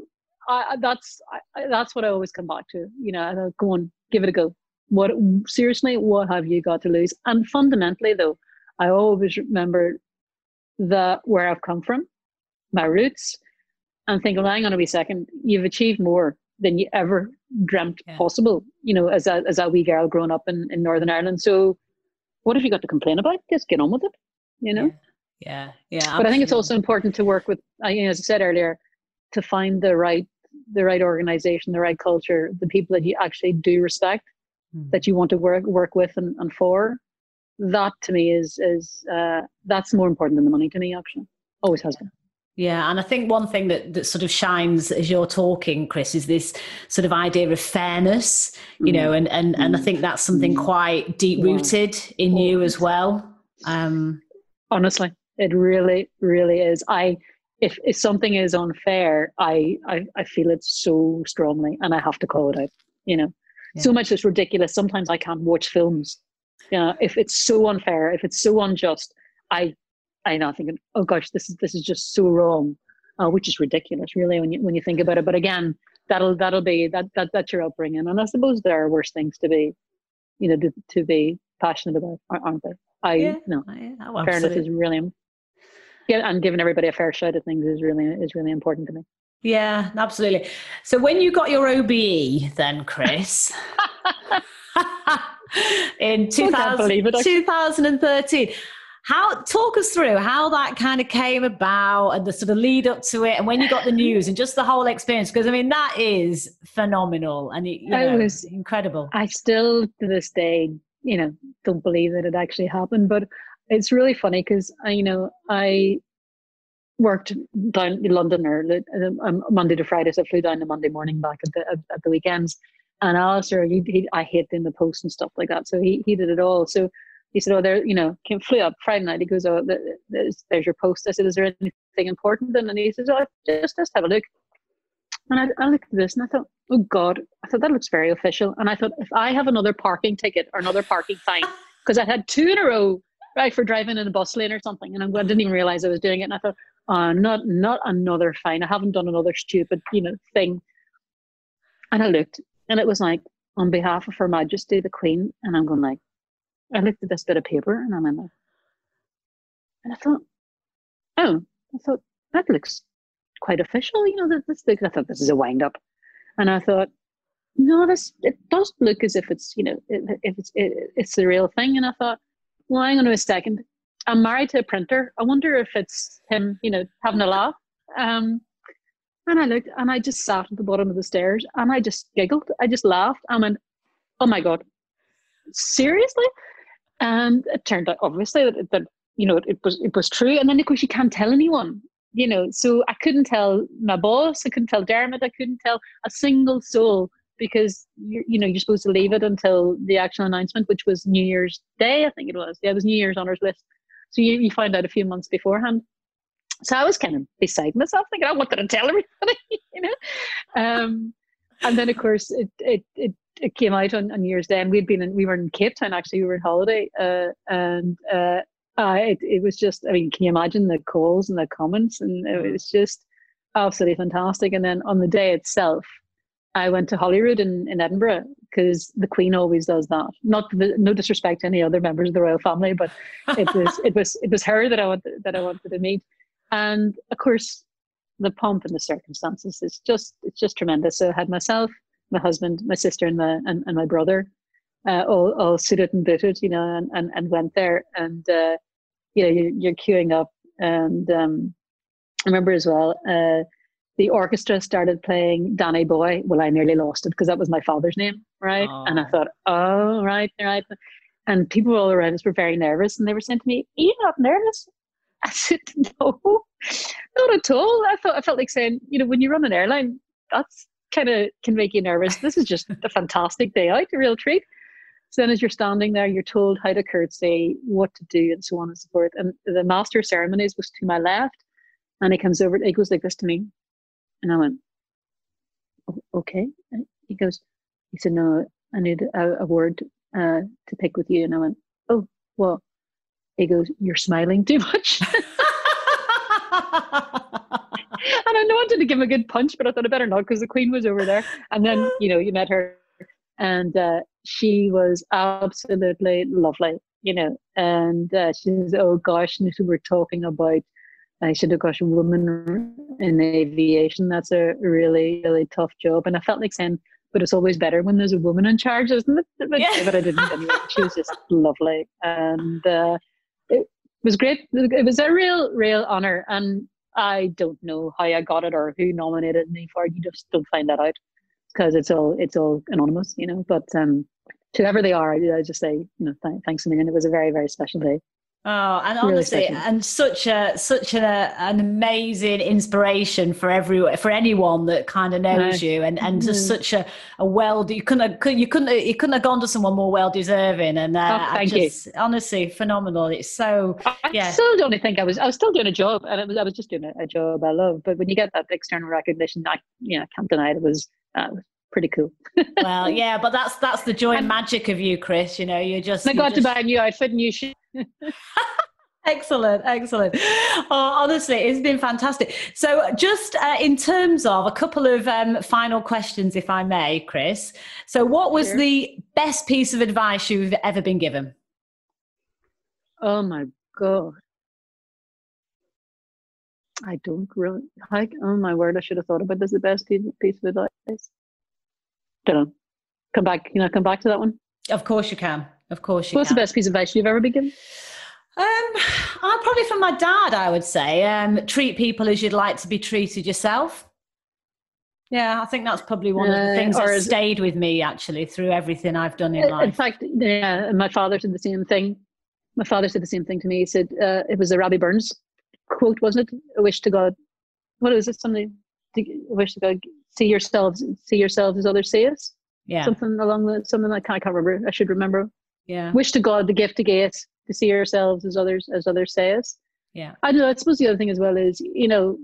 I, that's I, that's what I always come back to. You know, I go on, give it a go. What seriously? What have you got to lose? And fundamentally, though, I always remember that where I've come from, my roots, and think, well, hang on a wee second, you've achieved more than you ever dreamt yeah. possible, you know, as a, as a wee girl growing up in, in Northern Ireland. So what have you got to complain about? Just get on with it, you know? Yeah, yeah. yeah but I think it's also important to work with, you know, as I said earlier, to find the right the right organization, the right culture, the people that you actually do respect, mm. that you want to work work with and, and for. That to me is is uh, that's more important than the money to me. Actually, always has been. Yeah, and I think one thing that, that sort of shines as you're talking, Chris, is this sort of idea of fairness, you know, and and and I think that's something mm. quite deep rooted in you as well. Um, Honestly, it really, really is. I if if something is unfair, I I, I feel it so strongly, and I have to call it out. You know, yeah. so much is ridiculous. Sometimes I can't watch films. You know, if it's so unfair, if it's so unjust, I I know thinking, oh gosh, this is this is just so wrong, uh, which is ridiculous, really, when you when you think about it. But again, that'll that'll be that that that's your upbringing, and I suppose there are worse things to be, you know, to, to be passionate about, aren't there? I yeah. no yeah, oh, fairness is really yeah, and giving everybody a fair shot at things is really is really important to me. Yeah, absolutely. So when you got your OBE, then Chris, in 2000, it, 2013. How talk us through how that kind of came about and the sort of lead up to it, and when you got the news and just the whole experience. Because I mean, that is phenomenal and it, you know, it was incredible. I still to this day, you know, don't believe that it actually happened, but it's really funny because you know I worked down in London or um, Monday to Friday, so I flew down the Monday morning back at the at the weekends. And Alistair, he, he, I hate in the post and stuff like that, so he he did it all. So he said, "Oh, there, you know, came flew up Friday night." He goes, "Oh, there's, there's your post." I said, "Is there anything important?" And he says, "Oh, just just have a look." And I, I looked at this and I thought, "Oh God!" I thought that looks very official. And I thought, if I have another parking ticket or another parking fine, because I had two in a row, right, for driving in a bus lane or something, and I didn't even realize I was doing it. And I thought, "Oh, not not another fine. I haven't done another stupid, you know, thing." And I looked, and it was like, on behalf of Her Majesty the Queen, and I'm going like, I looked at this bit of paper and I'm in there. And I thought, oh, I thought that looks quite official. You know, this I thought this is a wind up. And I thought, no, this it does look as if it's you know if it's it, it's the real thing. And I thought, well, hang on a second. I'm married to a printer. I wonder if it's him, you know, having a laugh. Um, and I looked and I just sat at the bottom of the stairs and I just giggled. I just laughed. I went, oh my God, seriously? And it turned out obviously that, that you know it was it was true. And then of course you can't tell anyone, you know. So I couldn't tell my boss, I couldn't tell Dermot, I couldn't tell a single soul because you you know you're supposed to leave it until the actual announcement, which was New Year's Day, I think it was. Yeah, it was New Year's honours list. So you, you find out a few months beforehand. So I was kind of beside myself, thinking I wanted to tell everybody, you know. Um, and then of course it it it it came out on, on New Year's Day, and we'd been in, we were in Cape Town actually. We were on holiday, uh, and uh, uh, it, it was just. I mean, can you imagine the calls and the comments? And it was just absolutely fantastic. And then on the day itself, I went to Holyrood in, in Edinburgh because the Queen always does that. Not the, no disrespect to any other members of the royal family, but it was it was it was her that I wanted that I wanted to meet. And of course, the pomp and the circumstances is just it's just tremendous. So I had myself my husband, my sister, and my and, and my brother, uh, all all suited and booted, you know, and and, and went there, and uh, you know, you, you're queuing up, and um, I remember as well. Uh, the orchestra started playing Danny Boy. Well, I nearly lost it because that was my father's name, right? Oh. And I thought, oh, right, right. And people all around us were very nervous, and they were saying to me, "Are you not nervous?" I said, "No, not at all." I thought I felt like saying, you know, when you run an airline, that's kind of can make you nervous. This is just a fantastic day out, a real treat. So then, as you're standing there, you're told how to curtsy, what to do, and so on and so forth. And the master of ceremonies was to my left, and he comes over, he goes like this to me, and I went, "Okay." And he goes, he said, "No, I need a, a word uh, to pick with you," and I went, "Oh, well, He goes, "You're smiling too much." and I wanted to give him a good punch, but I thought I better not because the Queen was over there. And then, you know, you met her, and uh, she was absolutely lovely, you know. And uh, she says, "Oh gosh," and we're talking about. I should have gosh, women in aviation. That's a really, really tough job. And I felt like saying, but it's always better when there's a woman in charge, isn't it? But, yeah. but I didn't anyway. She was just lovely. And uh, it was great. It was a real, real honor. And I don't know how I got it or who nominated me for it. You just don't find that out because it's all it's all anonymous, you know. But um, to whoever they are, I, just say, you know, th- thanks a million. It was a very very special day. Oh, and honestly, really and such a such a, an amazing inspiration for every for anyone that kind of knows you, and and just mm-hmm. such a, a well you couldn't have, you couldn't you couldn't have gone to someone more well deserving, and uh, oh, thank just, you. honestly phenomenal. It's so I yeah. still don't think I was I was still doing a job, and it was I was just doing a, a job I love. But when you get that external recognition, I yeah I can't deny it, it was uh, pretty cool. well, yeah, but that's that's the joy and magic of you, Chris. You know, you're just. I got just... to buy a new outfit, new shoes. Excellent, excellent. Oh, honestly, it's been fantastic. So, just uh, in terms of a couple of um, final questions, if I may, Chris. So, what was sure. the best piece of advice you've ever been given? Oh my god. I don't really. I, oh my word! I should have thought about this. The best piece, of advice. Don't know. Come back. You know, come back to that one. Of course you can. Of course you What's can. the best piece of advice you've ever been given? Um, I'm probably from my dad. I would say, um, treat people as you'd like to be treated yourself. Yeah, I think that's probably one of the Uh, things or that stayed with me actually through everything I've done in In life. In fact, yeah, my father said the same thing. My father said the same thing to me. He said uh, it was a Robbie Burns quote, wasn't it? A wish to God. What is it? Something. To, a wish to God. See yourselves. See yourselves as others see us. Yeah, Something along the something like I can't remember. I should remember. Yeah, Wish to God the gift to get to see ourselves as others as others say us. yeah, I don't know. I suppose the other thing as well is you know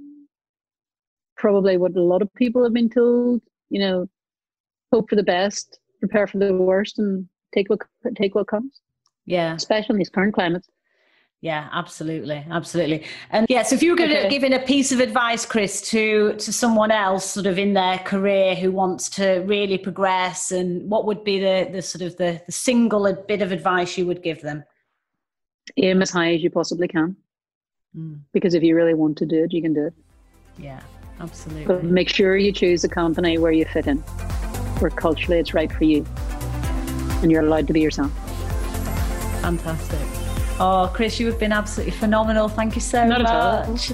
probably what a lot of people have been told. You know, hope for the best, prepare for the worst, and take what take what comes. yeah. Especially in these current climates. Yeah, absolutely, absolutely. And yeah, so if you were going to Okay. give in a piece of advice, Chris, to to someone else, sort of in their career who wants to really progress, and what would be the the sort of the, the single bit of advice you would give them? Aim as high as you possibly can, Mm, because if you really want to do it, you can do it. yeah, But absolutely. make sure you choose a company where you fit in, where culturally it's right for you, and you're allowed to be yourself. Fantastic. Oh, Chris, you have been absolutely phenomenal. Thank you so Not much.